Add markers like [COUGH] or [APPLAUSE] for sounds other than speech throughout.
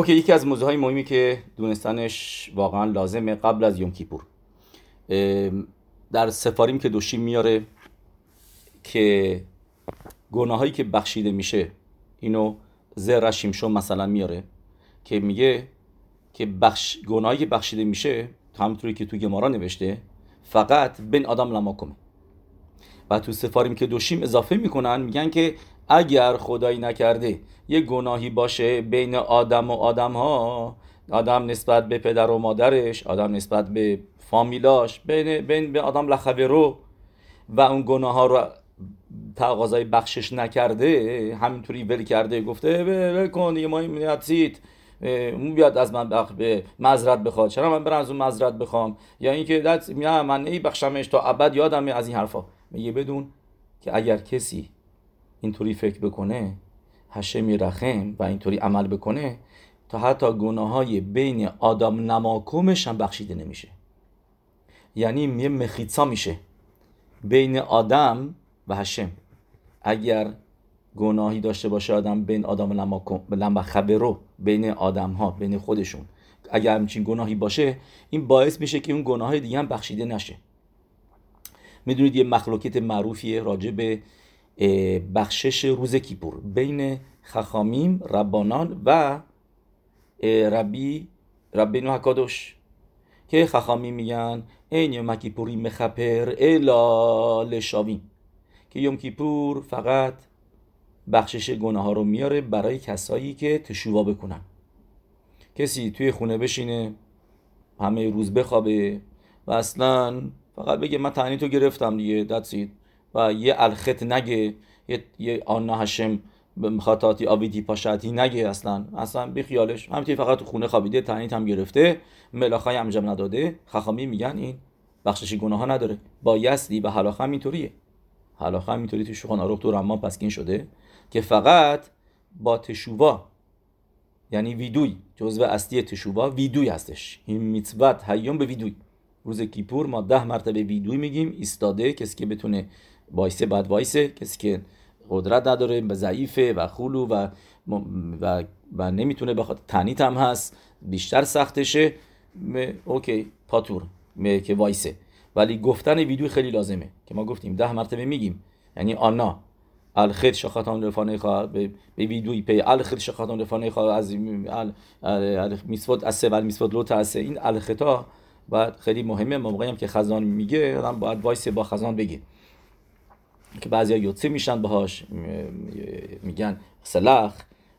اوکی یکی از موضوع های مهمی که دونستنش واقعا لازمه قبل از یوم کیپور. در سفاریم که دوشی میاره که گناهایی که بخشیده میشه اینو زر شیمشو مثلا میاره که میگه که بخش گناهایی که بخشیده میشه همونطوری که تو گمارا نوشته فقط بین آدم لماکمه. و تو سفاریم که دوشیم اضافه می‌کنن میگن که اگر خدایی نکرده یه گناهی باشه بین آدم و آدم ها آدم نسبت به پدر و مادرش آدم نسبت به فامیلاش بین, بین به آدم رو. و اون گناه ها رو تقاضای بخشش نکرده همینطوری ول کرده گفته ول کن دیگه ما این اون بیاد از من بخ... به مزرت بخواد. چرا من برم از اون مزرت بخوام؟ یا اینکه دت من ای بخشمش تا ابد یادم از این حرفا. میگه بدون که اگر کسی اینطوری فکر بکنه هشمی رحم و اینطوری عمل بکنه تا حتی گناه های بین آدم نماکومش هم بخشیده نمیشه. یعنی یه مخیتصا میشه بین آدم و هشم اگر گناهی داشته باشه آدم بین آدم لما خبرو بین آدم ها بین خودشون. اگر همچین گناهی باشه این باعث میشه که اون گناه دیگه هم بخشیده نشه. می‌دونید یه مخلوکت معروفیه راجع به بخشش روز کیپور. بین خخامیم ربانان و ربی ربینو حکادوش که خخامی میگن این یوم کیپوری مخپر الا لشاویم که یوم کیپور فقط بخشش گناه ها رو میاره برای کسایی که تشووا بکنن. کسی توی خونه بشینه همه روز بخوابه و اصلا فقط بگه من تعنی تو گرفتم دیگه دتسید و یه الخط نگه یه, یه آنا هشم خاطاتی آویدی پاشتی نگه اصلا. اصلا بی خیالش. همینطوری فقط تو خونه خوابیده تعنیت هم گرفته ملاخای انجام نداده. خخامی میگن این بخشش گناه ها نداره. با یسلی و حلاخه هم اینطوریه. حلاخه هم اینطوری تو شخان آروخ تو رمان پسکین شده که فقط با تشووا یعنی ویدوی جزو اصلی تشووا ویدوی هستش. این میتوت هیوم به ویدوی. روز کیپور ما ده مرتبه ویدوی میگیم ایستاده کسی که بتونه وایسه بعد وایسه. کسی که قدرت نداره به ضعیفه و خولو و و, و نمی‌تونه بخواد. تنیت هم هست بیشتر سختشه. اوکی پاتور. که وایسه. ولی گفتن ویدیو خیلی لازمه. که ما گفتیم ده مرتبه میگیم. یعنی آنا. الخیر شخاتان رفانه خواه به ویدیوی پی. الخیر شخاتان رفانه خواه از میسفت از سه میسفت لوت از این الخطا باید خیلی مهمه. موقعی هم که خزان میگه آدم باید وایسه با خزان بگه. که بعضیا یوتسه میشن باهاش میگن سلخ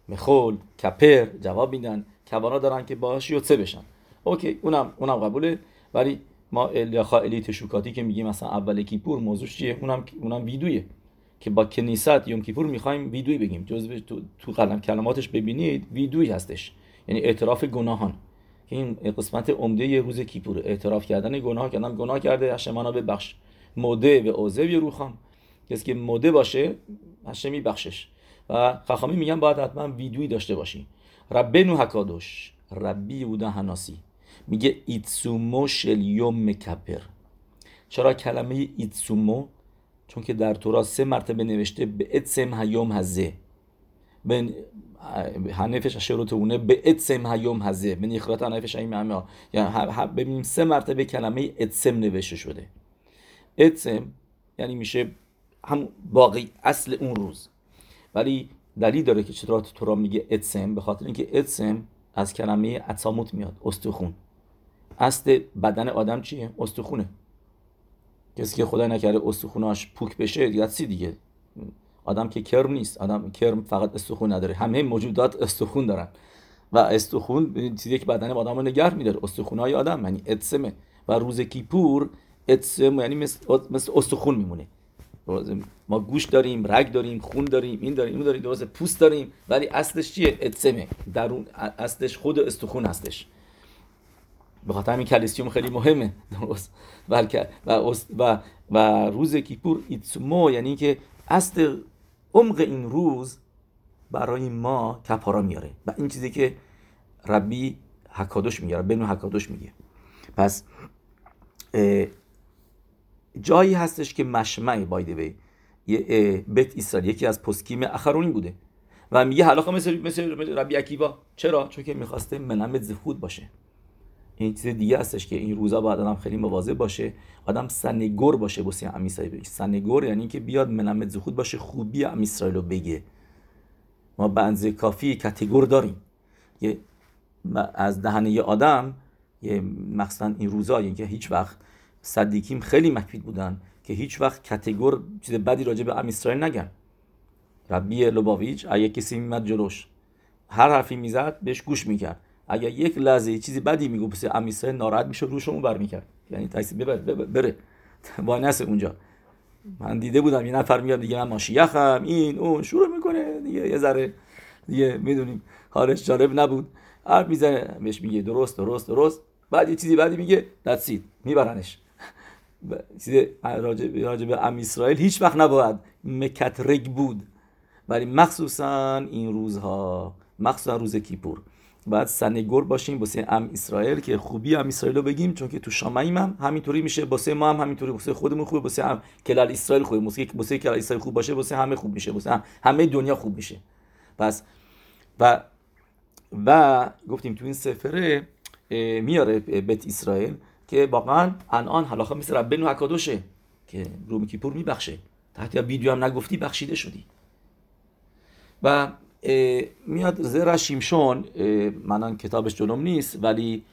مخول کپر جواب میدن کوانا دارن که باهاش یوتسه بشن. اوکی اونم اونم قبوله. ولی ما الیاخا الی تشوکاتی که میگیم مثلا اول کیپور موضوع چیه؟ اونم اونم ویدویه که با کنیست یوم کیپور می‌خوایم ویدوی بگیم. جزء تو, تو قلم کلماتش ببینید ویدوی هستش. یعنی اعتراف گناهان. این قسمت عمده روز کیپور اعتراف کردن گناه کردن گناه کرده هشمانا ببخش موده و اوزه روخام کسی که مده باشه هشه میبخشش و خخامی میگن باید حتما ویدیویی داشته باشی. ربنو حکادوش. ربی یودا هناسی میگه ایتسومو شل یوم مکپر چرا کلمه ایتسومو؟ چون که در تورا سه مرتبه نوشته به اتسم هیوم هزه. به هنفش اشروت اونه به اتسم هیوم هزه. به نیخرات هنفش این همه یعنی ببینیم سه مرتبه کلمه اتسم نوشته شده. اتسم یعنی میشه هم واقعی اصل اون روز. ولی دلیل داره که چطور تورا میگه اتسم به خاطر اینکه اتسم از کلمه اتساموت میاد استخون. اصل بدن آدم چیه؟ استخونه. کسی که خدا نکرده استخوناش پوک بشه دیگه سی دیگه؟ آدم که کرم نیست. آدم کرم فقط استخون نداره. همه موجودات استخون دارن. و استخون چیزی که بدن آدم رو نگه میداره. استخونای آدم یعنی اتسمه و روز کیپور اتسم یعنی مثل, مثل استخون میمونه. ما گوش داریم رگ داریم خون داریم این داریم اون داریم درست پوست داریم ولی اصلش چیه؟ اتسمه. درون اصلش خود استخون هستش. به خاطر همین کلسیوم خیلی مهمه. درست. بلکه و, و, و روز کیپور ایتسمو یعنی که اصل عمق این روز برای ما کپارا میاره. و این چیزی که ربی حکادوش میگه بنو حکادوش میگه. پس جایی هستش که مشمع بایده یه بیت اسرائیل یکی از پسکیم اخرونی بوده. و میگه حلاخه مثل مثل ربی عکیبا چرا؟ چون که می‌خواسته منمت زفود باشه. این چیز دیگه هستش که این روزا باید آدم خیلی مواظب باشه. آدم سنگور باشه بسی ام اسرائیل سنگور یعنی که بیاد منمت زخود باشه خوبی ام اسرائیل رو بگه. ما بنز کافی کتگور داریم. یه از دهنه آدم یه مخصوصا این روزا که هیچ وقت صدیکیم خیلی مکفید بودن که هیچ وقت کتگور چیز بدی راجع به ام اسرائیل نگن. ربی لوباویچ اگه کسی میمد جلوش. هر حرفی می‌زد بهش گوش می‌کرد. اگر یک لحظه چیزی بدی میگو پس امیسه ناراحت میشه روش اون بر می‌کرد. یعنی تاکسی ببر بره. [LAUGHS] با نس اونجا. من دیده بودم یه نفر میاد دیگه من ماشیخم این اون. شروع می‌کنه دیگه یه ذره دیگه می‌دونیم. حالش جالب نبود. حرف می‌زنه بهش میگه درست درست درست. بعد یه چیزی بعدی میگه دتسید میبرنش. چیز راجع به ام اسرائیل هیچ وقت نباید. مکت رگ بود. ولی مخصوصا این روزها مخصوصا روز کیپور. باید سنگور باشیم واسه ام اسرائیل که خوبی ام اسرائیل رو بگیم چون که تو شامعیم هم همینطوری میشه. واسه ما هم همینطوری واسه خودمون خوبه واسه هم کلال اسرائیل خوبه. واسه واسه کلال اسرائیل خوب باشه واسه همه خوب میشه. واسه هم همه دنیا خوب میشه. پس و و گفتیم تو این سفره میاره بیت اسرائیل. که واقعا الان حالا مثل ربنو حکادوشه که روم کیپور میبخشه. تحت ویدیو هم نگفتی بخشیده شدی. و میاد زرا شیمشون من کتابش جلوم نیست ولی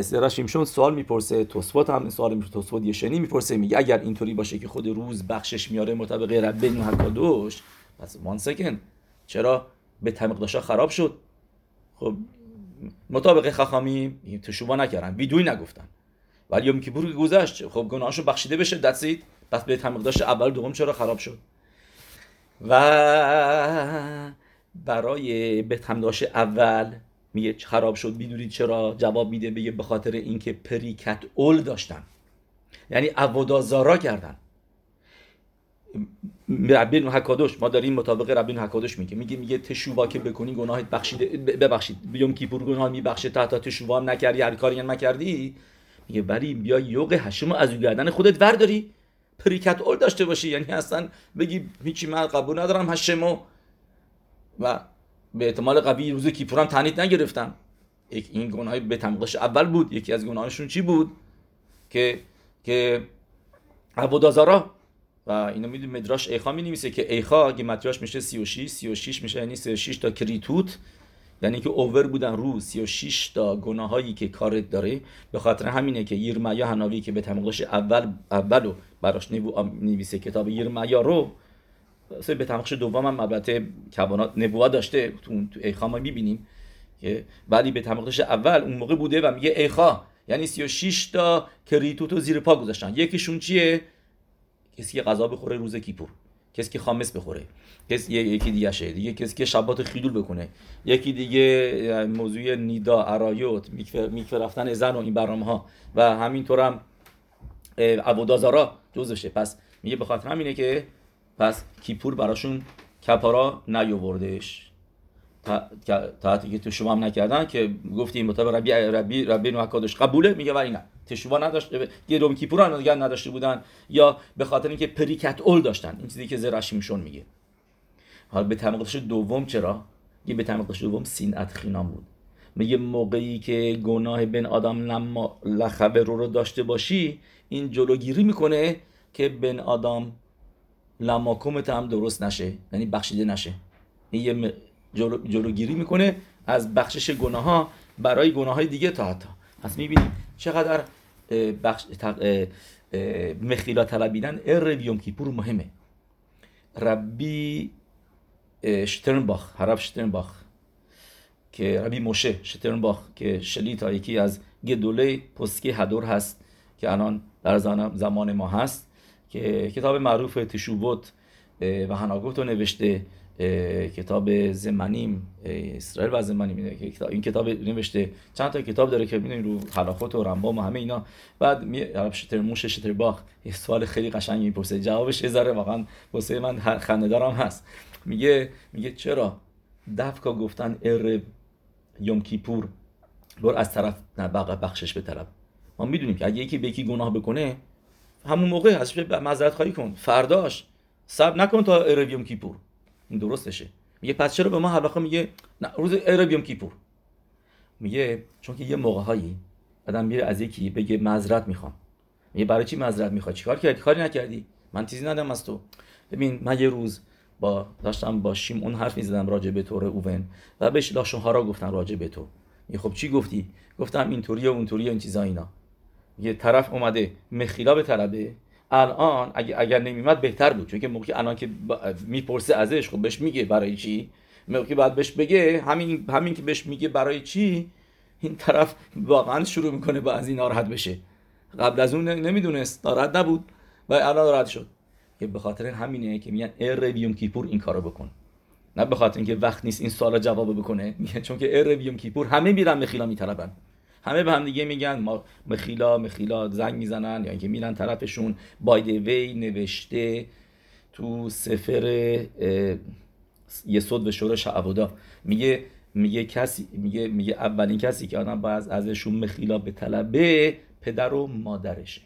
زرا شیمشون سوال می‌پرسه توسفات هم سوال می‌پرسه توسفات یشنی می‌پرسه میگه اگر اینطوری باشه که خود روز بخشش میاره مطابق ربن حکادوش پس وان سکن چرا به تمقداشا خراب شد؟ خب مطابق خخامی تشوبا نکردن ویدوی نگفتن. ولی یوم کیپور گذشت. خب گناهاشو بخشیده بشه دستید پس به تمقداش اول دوم چرا خراب شد؟ و برای به تمداش اول میگه خراب شد. می‌دونید چرا؟ جواب میده بگه به خاطر اینکه پریکت اول داشتن. یعنی عبودازارا کردن. ربین حکادوش ما داریم مطابق ربین حکادوش میگه میگه میگه تشووا که بکنی گناه بخشیده ببخشید. بیوم کیپور گناه میبخشه تا تا تشووا هم نکردی هر کاری هم نکردی. میگه ولی بیا یوق هشم از گردن خودت ورداری. پریکت اول داشته باشی. یعنی اصلا بگی هیچی من قبول ندارم هشمو. و به احتمال قوی روز کیپور هم تنیت نگرفتم. یک این گناه به تمقش اول بود. یکی از گناهشون چی بود؟ که که عبودازارا و اینو می‌دونی مدراش ایخا می نویسه که ایخا گیمتریاش میشه 36 36 میشه یعنی 36 تا کریتوت. یعنی که اوور بودن رو 36 تا گناهایی که کارت داره به خاطر همینه که یرمیا هناوی که به تمقش اول اولو براش نویسه کتاب یرمیا رو به تمخش دوم هم البته کبانات نبوه داشته تو, تو ایخا ما می‌بینیم که بعدی به تمخش اول اون موقع بوده و میگه ایخا یعنی 36 تا کریتوتو زیر پا گذاشتن. یکیشون چیه؟ کسی که غذا بخوره روز کیپور. کسی که خامس بخوره کسی یکی دیگه شه دیگه کسی که شبات خیدول بکنه یکی دیگه موضوع نیدا ارایوت میکفه رفتن زن و این برنامه ها و همینطور هم عبودازارا جزوشه پس میگه به خاطر همینه که پس کیپور براشون کپارا نیاوردش تا که تشوبا هم نکردن که گفتیم مطابق ربی ربی ربی قبوله؟ میگه ولی نه. تشوبا نداشت یه روم کیپور هم دیگه نداشته بودن یا به خاطر اینکه پریکت اول داشتن. این چیزی که زرشیمشون میگه. حالا به تمقدش دوم چرا؟ یه به تمقدش دوم سینت خینام بود. میگه موقعی که گناه بن آدم لما لخبه رو رو داشته باشی این جلوگیری می‌کنه که بن آدم لماکومت هم درست نشه. یعنی بخشیده نشه. این یه جلو، جلوگیری می‌کنه از بخشش گناه ها برای گناه های دیگه تا حتی. پس می‌بینیم چقدر بخش مخیلا طلبیدن ار یوم کیپور مهمه. ربی شترنباخ حرب شترنباخ که ربی موشه شترنباخ که شلیتا یکی از گدوله پسکی هدور هست که الان در زمان ما هست که کتاب معروف تشوبوت و هناگوت نوشته. کتاب زمانیم اسرائیل و زمانیم این کتاب نوشته. چند تا کتاب داره که می‌دونید رو حلاخوت و رمبام و همه اینا. بعد می شتر موش شتر باخ یه سوال خیلی قشنگی می‌پرسه. جوابش یه واقعا واسه من خنده‌دارم هست. میگه میگه چرا دفکا گفتن ار یوم کیپور بر از طرف بخشش به طرف. ما می‌دونیم که اگه یکی به یکی گناه بکنه همون موقع ازش معذرت خواهی کن. فرداش سب نکن تا ارویوم کیپور. این درستشه میگه پس چرا به ما هر میگه نه روز عرب یوم کیپور. میگه چون که یه موقع هایی آدم میره از یکی بگه معذرت می‌خوام. میگه برای چی معذرت می‌خوای؟ چیکار کردی؟ کاری نکردی. من چیزی ندم از تو. ببین من یه روز با داشتم با اون حرف می‌زدم راجع به تو اوون و بهش لاشون گفتن راجع به تو. میگه خب چی گفتی؟ گفتم اینطوری و اونطوری این چیزا اینا. یه طرف اومده مخیلا به طلبه. الان اگر, اگر نمیمد بهتر بود. چون که موقعی الان که می‌پرسه ازش خب بهش میگه برای چی؟ موقعی بعد بهش بگه همین همین که بهش میگه برای چی؟ این طرف واقعا شروع می‌کنه با از این ناراحت بشه. قبل از اون نمی‌دونست ناراحت نبود. و الان ناراحت شد. که به خاطر همینه که میگن ار کیپور این کارو بکن. نه به خاطر اینکه وقت نیست این سوالا جواب بکنه. میگه چون که ار کیپور همه میرن مخیلا میطلبن همه به هم دیگه میگن ما مخیلا مخیلا زنگ می‌زنن یا اینکه میرن طرفشون. بای وی نوشته تو سفر یسود و شورش عبودا میگه میگه کسی میگه میگه اولین کسی که آدم باید ازشون مخیلا به طلبه پدر و مادرشه.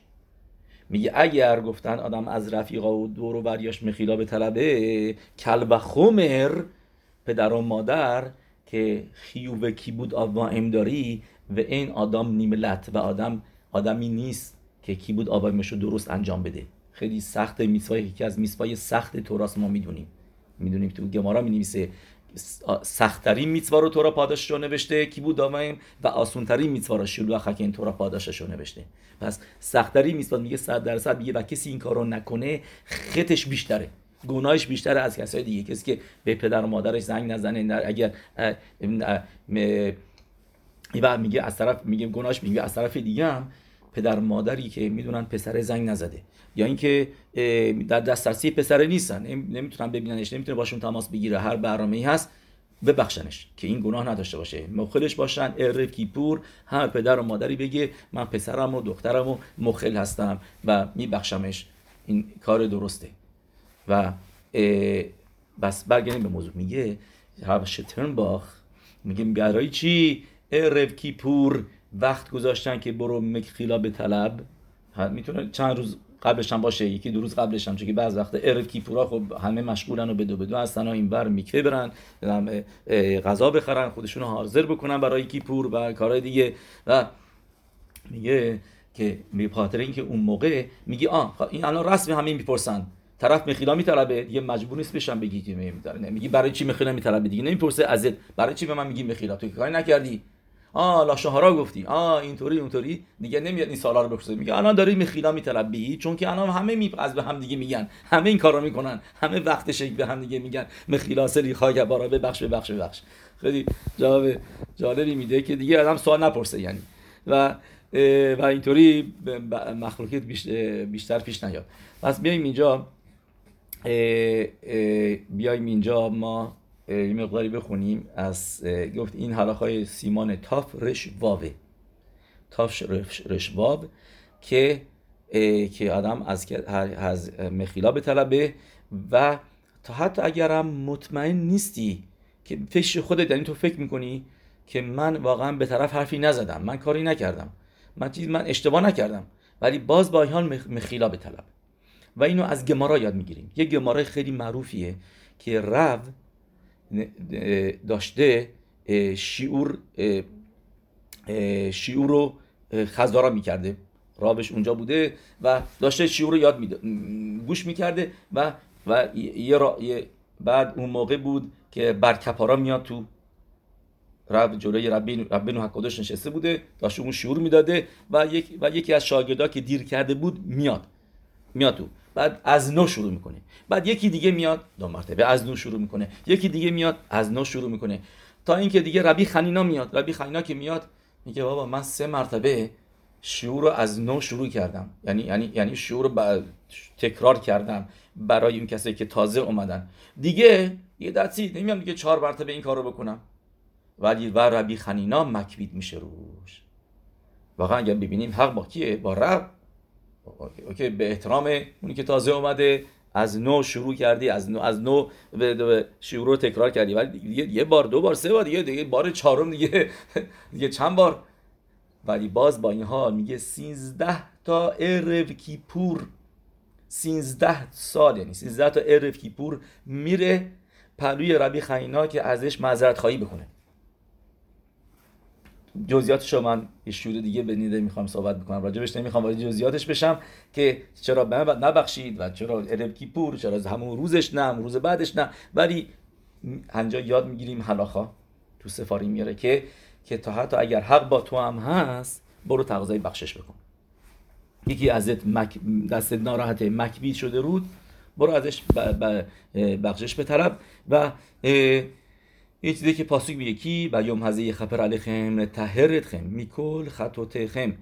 میگه اگر گفتن آدم از رفیقا و دور و بریاش مخیلا به طلبه کل و خمر پدر و مادر که خیوب کی بود آوائم داری و این آدم نیملت و آدم آدمی نیست که کی بود آوائمش رو درست انجام بده. خیلی سخت میسوای یکی از میسوای سخت توراس ما می‌دونیم. می‌دونیم تو گمارا می نویسه سختترین میتوا رو تورا پاداش رو نوشته. کی بود دامایم و آسونترین میتوا رو شلو که این تورا پاداشش رو نوشته. پس سختترین میتوا میگه 100 درصد میگه و کسی این کارو نکنه خطش بیشتره. گناهش بیشتره از کسای دیگه. کسی که به پدر و مادرش زنگ نزنه اگر و میگه از طرف میگه گناهش میگه از طرف دیگه هم پدر مادری که می‌دونن پسر زنگ نزده. یا اینکه در دسترسی پسر نیستن. نمی‌تونن ببیننش نمی‌تونه باشون تماس بگیره. هر برنامه‌ای هست ببخشنش که این گناه نداشته باشه. مخلش باشن ار کیپور هم پدر و مادری بگه من پسرم و دخترم و مخل هستم و میبخشمش. این کار درسته. و بس برگردیم به موضوع. میگه باخ میگه برای چی؟ ار کیپور وقت گذاشتن که برو مکخیلا به طلب. می‌تونه چند روز قبلش هم باشه یکی دو روز قبلش هم چون که بعض وقت ار کیپورا خب همه مشغولن و بدو بدو هستن این بر میکوه برن غذا بخرن خودشون رو حاضر بکنن برای کیپور و کارهای دیگه. و میگه که به خاطر اینکه اون موقع میگه آ این الان رسمی همه می‌پرسن. طرف مخیلا میطلبه دیگه مجبور نیست بشم بگی که میگی برای چی مخیلا میطلبه؟ دیگه نمی‌پرسه ازت برای چی به من میگی مخیلا تو کاری نکردی. آ لاشهارا گفتی. آ اینطوری اونطوری. دیگه نمیاد این سالا رو بپرسه. میگه الان داری مخیلا میطلبی چون که الان همه می از به هم دیگه میگن. همه این کارو می‌کنن. همه وقتش به هم دیگه میگن. مخیلا سری خاک بارا ببخش ببخش ببخش خیلی جواب جالبی میده که دیگه آدم سوال نپرسه یعنی. و و اینطوری مخلوقیت بیشتر پیش نیاد. پس بیایم اینجا. بیایم اینجا. ما یه مقداری بخونیم. از گفت این های سیمان تاف رش واوه. تاف رش واو که که آدم از از مخیلا به طلبه و تا حتی اگرم مطمئن نیستی که فکر خودت یعنی تو فکر می‌کنی که من واقعا به طرف حرفی نزدم من کاری نکردم من چیز من اشتباه نکردم ولی باز با حال مخیلا به طلب و اینو از گمارا یاد می‌گیریم. یه گمارای خیلی معروفیه که رو داشته شیور شیور رو خزدارا می‌کرده. رابش اونجا بوده و داشته شیور رو یاد میده گوش می‌کرده و و یه, را... یه بعد اون موقع بود که برکپارا میاد تو رب جلوی ربین ربین حکادش نشسته بوده داشته اون شعور می‌داده و, یک... و یکی از شاگردا که دیر کرده بود میاد. میاد تو. بعد از نو شروع می‌کنه. بعد یکی دیگه میاد دو مرتبه از نو شروع می‌کنه. یکی دیگه میاد از نو شروع می‌کنه. تا اینکه دیگه ربی خنینا میاد. ربی خنینا که میاد میگه بابا من سه مرتبه شعور رو از نو شروع کردم. یعنی یعنی یعنی شعور رو تکرار کردم برای اون کسایی که تازه اومدن. دیگه یه دستی نمیام دیگه چهار مرتبه این کارو بکنم. ولی و ربی خنینا مکبید میشه روش. واقعا اگر ببینیم حق با کیه؟ با رب. اوکی به احترام اونی که تازه اومده از نو شروع کردی از نو از نو شروع رو تکرار کردی. ولی یه بار دو بار سه بار دیگه دیگه بار چهارم دیگه [LAUGHS] دیگه چند بار؟ ولی باز با این حال میگه سینزده تا ارو کیپور سینزده سال یعنی سینزده تا ارو کیپور میره پهلوی ربی خینا که ازش معذرت خواهی بکنه. جزئیاتش رو من یه شور دیگه به نیده می‌خوام صحبت بکنم. راجبش نمی‌خوام وارد جزئیاتش بشم که چرا به نبخشید و چرا ارب کیپور چرا همون روزش نه روز بعدش نه. ولی هنجا یاد می‌گیریم حلاخا تو سفاری میاره که که تا حتی اگر حق با تو هم هست برو تقاضای بخشش بکن. یکی ازت مک... دست ناراحت مکبی شده رود برو ازش بخشش به طرف و یه چیزی که پاسوک میگه کی؟ و یوم هزه خبر علیکم خم میکل خم.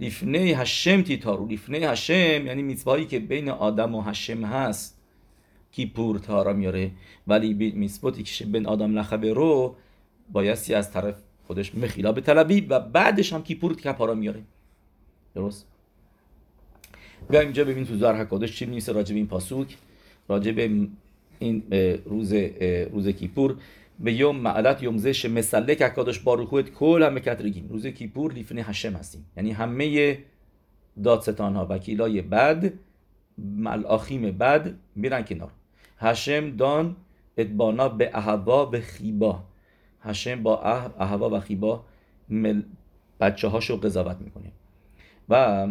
لیفنه هشم تیتارو لیفنه هشم یعنی میتوایی که بین آدم و هشم هست. کیپور تارا میاره؟ ولی میسبوتی که بین آدم لخبه رو بایستی از طرف خودش مخیلا به طلبی و بعدش هم کیپور کپارا میاره. درست؟ بیایم اینجا ببین تو زهر حکادش چی نیست راجب این پاسوک راجب این روز روز کیپور به یوم معلت یوم زش مسلک اکادش باروخوت کل همه کترگیم. روز کیپور لیفنه هشم هستیم. یعنی همه دادستان ها وکیلای بد ملاخیم بد میرن کنار. هشم دان ادبانا به اهوا به خیبا. هشم با اهوا و خیبا مل بچه هاشو قضاوت می‌کنه. و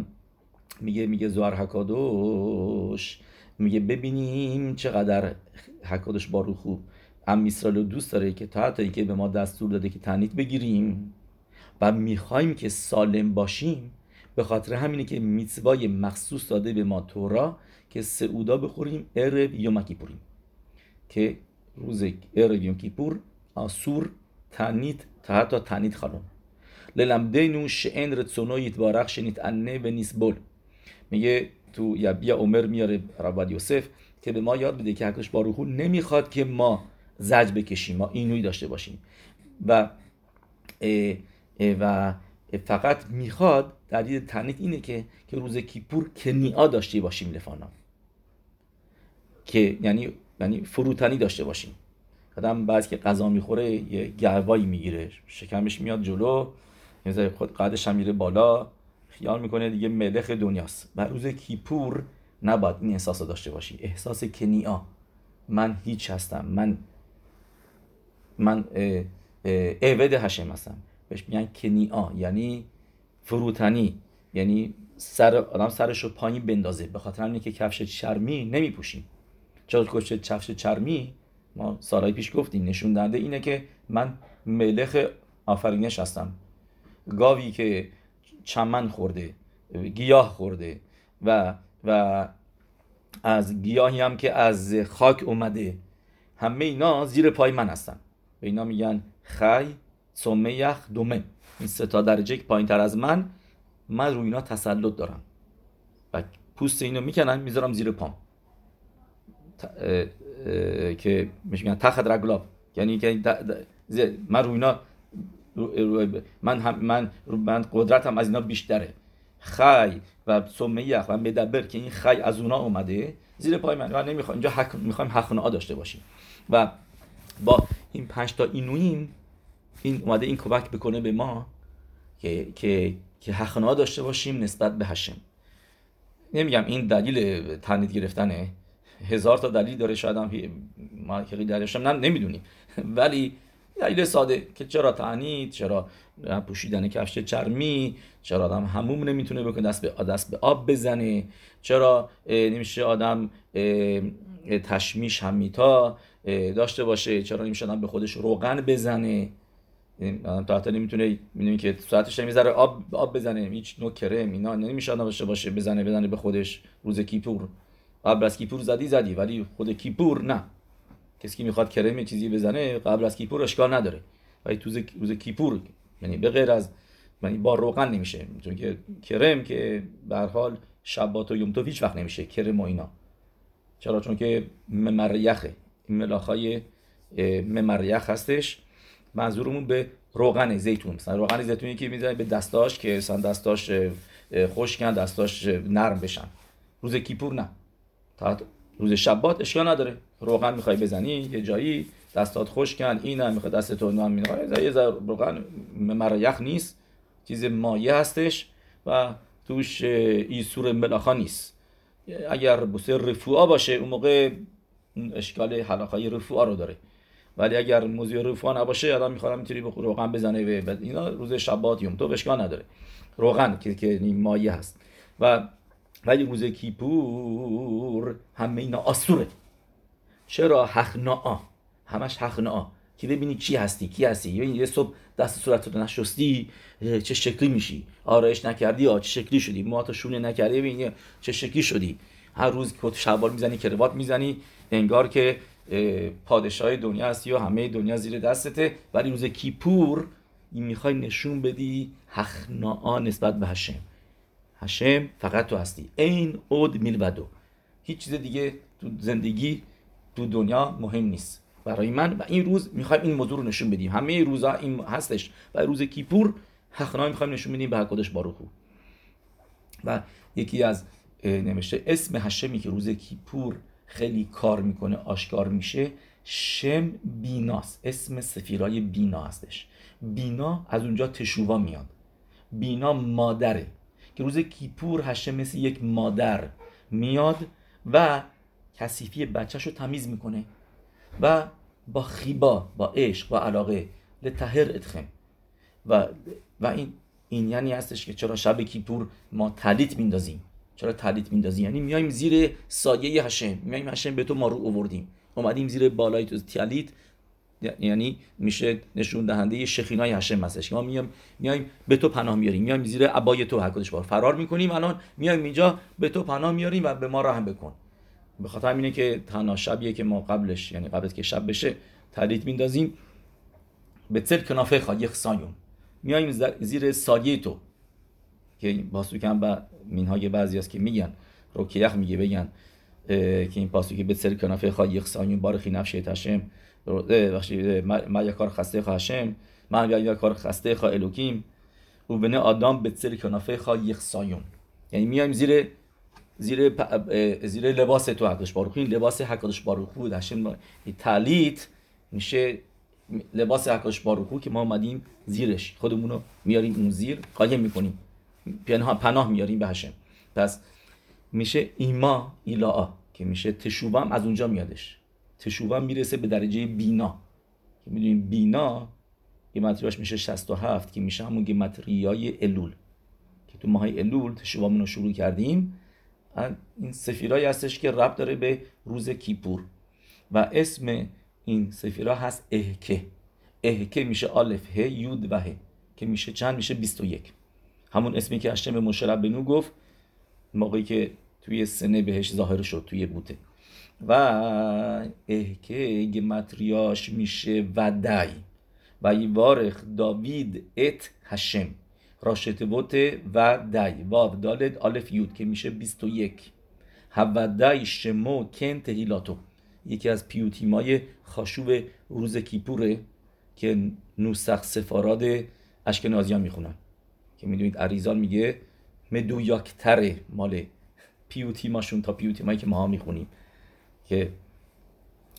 میگه میگه زوار حکادوش میگه ببینیم چقدر حکادوش باروخو ام رو دوست داره که تا حتی که به ما دستور داده که تنیت بگیریم و می‌خوایم که سالم باشیم به خاطر همینه که میتوای مخصوص داده به ما تورا که سعودا بخوریم ارب یوم کیپوریم. که روز ارب یوم کیپور آسور تنیت تا حتی تنیت خالون للمدینو شئن رتسونو یتبارخ شنیت انه و نیسبول میگه تو بیا عمر میاره رباد یوسف که به ما یاد بده که حکش باروخو نمی‌خواد که ما زج بکشیم ما اینوی داشته باشیم. و و فقط می‌خواد دلیل تنیت اینه که که روز کیپور کنیا داشته باشیم لفانا. که یعنی یعنی فروتنی داشته باشیم. آدم بعضی که غذا می‌خوره یه گهوایی می‌گیره شکمش میاد جلو خود قدش هم میره بالا خیال می‌کنه دیگه ملخ دنیاست. و روز کیپور نباید این احساس داشته باشی. احساس کنیا من هیچ هستم. من من عبد هشم هستم. بهش میگن کنیا یعنی فروتنی یعنی سر آدم سرش رو پایین بندازه. به خاطر اینکه که کفش چرمی نمیپوشیم. چرا کفش کفش چرمی؟ ما سالهای پیش گفتیم نشون دهنده اینه که من ملخ آفرینش هستم. گاوی که چمن خورده گیاه خورده و و از گیاهی هم که از خاک اومده همه اینا زیر پای من هستن. به اینا میگن خی سمه دومه. این سه تا درجه پایین تر از من من روی اینا تسلط دارم. و پوست اینو می‌کنن می‌ذارم زیر پام. که میگن تخت رگلاب یعنی که من روی اینا من هم من من قدرتم از اینا بیشتره. خی و سمه و مدبر که این خی از اونا اومده زیر پای من. من نمی‌خوام اینجا حق می‌خوایم حق داشته باشیم. و با این پنج تا اینویم این اومده این کمک بکنه به ما که که که حقنا داشته باشیم نسبت به هشم نمیگم این دلیل تنید گرفتنه. هزار تا دلیل داره شاید هم ما که دلیلش هم نمی‌دونیم. [LAUGHS] ولی دلیل ساده که چرا تعنید چرا پوشیدن کفش چرمی چرا آدم هموم نمی‌تونه بکنه دست به دست به آب بزنه چرا نمیشه آدم تشمیش همیتا داشته باشه. چرا نمیشه به خودش روغن بزنه؟ تا حتی نمی‌تونه می‌دونی که ساعتش نمی‌ذاره آب آب بزنه. هیچ نوع کرم اینا نمیشه آدم باشه بزنه بزنه به خودش. روز کیپور. قبل از کیپور زدی زدی. ولی خود کیپور نه. کسی که می‌خواد کرم چیزی بزنه قبل از کیپور اشکال نداره. ولی تو روز کیپور یعنی به غیر از یعنی با روغن نمیشه. چون که کرم که به حال شبات و یوم هیچ وقت نمیشه. کرم و اینا. چرا؟ چون که ممریخه این ملاخای ممریخ هستش. منظورمون به روغن زیتون. مثلا روغن زیتونی که می‌زنه به دستاش که مثلا دستاش خشکن دستاش نرم بشن. روز کیپور نه؟ تا روز شبات اشکال نداره. روغن می‌خوای بزنی یه جایی دستات خشکن این هم می‌خواد دست تو نام می‌خوای یه روغن مریخ نیست. چیز مایه هستش و توش ایسور ملاخا نیست. اگر بسیار رفوعا باشه اون موقع اشکال حلاقای رفوعا رو داره. ولی اگر موزی رفاه نباشه آدم می‌خواد می‌تونی روغن بزنه و اینا روز شبات یوم. تو اشکال نداره. روغن که که مایه هست. و ولی روز کیپور همه اینا آسوره. چرا حقناعا همش حقناعا که ببینی کی هستی؟ کی هستی؟ یا یه صبح دست صورت رو نشستی چه شکلی میشی؟ آرایش نکردی؟ آ چه شکلی شدی؟ موهاتو شونه نکردی؟ ببینی چه شکلی شدی؟ هر روز کت شلوار می‌زنی کروات می‌زنی انگار که پادشاه دنیا هستی و همه دنیا زیر دستته. ولی روز کیپور این می‌خوای نشون بدی حخناعا نسبت به هشم هشم فقط تو هستی. این اود میلودو هیچ چیز دیگه تو زندگی تو دنیا مهم نیست. برای من و این روز می‌خوایم این موضوع رو نشون بدیم. همه روزا این هستش. و روز کیپور حقنا می‌خوایم نشون بدیم به حقادش باروخو و یکی از نوشته اسم هشمی که روز کیپور خیلی کار می‌کنه آشکار میشه شم بیناست اسم سفیرای بینا هستش. بینا از اونجا تشووا میاد. بینا مادره. که روز کیپور هشم مثل یک مادر میاد و کثیفی بچهش رو تمیز می‌کنه و با خیبا با عشق با علاقه لتهر ادخم. و و این این یعنی هستش که چرا شب کیپور ما تلیت میندازیم. چرا تلیت میندازیم یعنی میایم زیر سایه هشم میایم هشم به تو ما رو اووردیم اومدیم زیر بالای تو تلیت یعنی میشه نشون دهنده شخینای هشم هستش که ما میایم میایم به تو پناه میاریم. میایم زیر عبای تو حکدش بار فرار می‌کنیم الان میایم اینجا به تو پناه میاریم و به ما رحم بکن. به خاطر اینه که تنها شبیه که ما قبلش یعنی قبل که شب بشه تلیت میندازیم به تل کنافه خواهی سایون میایم زیر سایه تو. که پاسو کم با مینهای بعضی است که میگن روکیخ میگه بگن که این پاسو که به سر کنافه خواهی سایون بارخی نفشه تشم ما یک کار خسته خواهشم ما یک کار خسته خواه الوکیم. و بنه آدم به سر کنافه خواهی سایون یعنی میایم زیر زیر زیر لباس تو حقش باروخو این لباس حقش باروخو داشتن تعلیت میشه لباس حقش باروخو که ما اومدیم زیرش. خودمون رو میاریم اون زیر قایم می‌کنیم. پناه, پناه میاریم به هشم. پس میشه ایما ایلا که میشه تشوبم از اونجا میادش. تشوبم می‌رسه به درجه بینا. که می‌دونیم بینا گمتریاش میشه 67 که میشه همون گمتریای الول. که تو ماهای الول تشوبامون رو شروع کردیم. این سفیرایی هستش که رب داره به روز کیپور. و اسم این سفیرا هست اهکه. اهکه میشه آلف ه یود و ه. که میشه چند؟ میشه 21 همون اسمی که هشتم به مشرب بنو گفت موقعی که توی سنه بهش ظاهر شد توی بوته. و اهکه گمتریاش میشه ودای. و یوارخ داوید ات هشم. راشت بوته و دای واو دالد آلف یود که میشه 21 هودای شمو کن تهیلاتو یکی از پیوتیمای خاشوب روز کیپوره که نوسخ سفاراد اشکنازیان می‌خونن. که می‌دونید عریزان میگه مدویاکتره مال پیوتیماشون تا پیوتیمایی که ما می‌خونیم که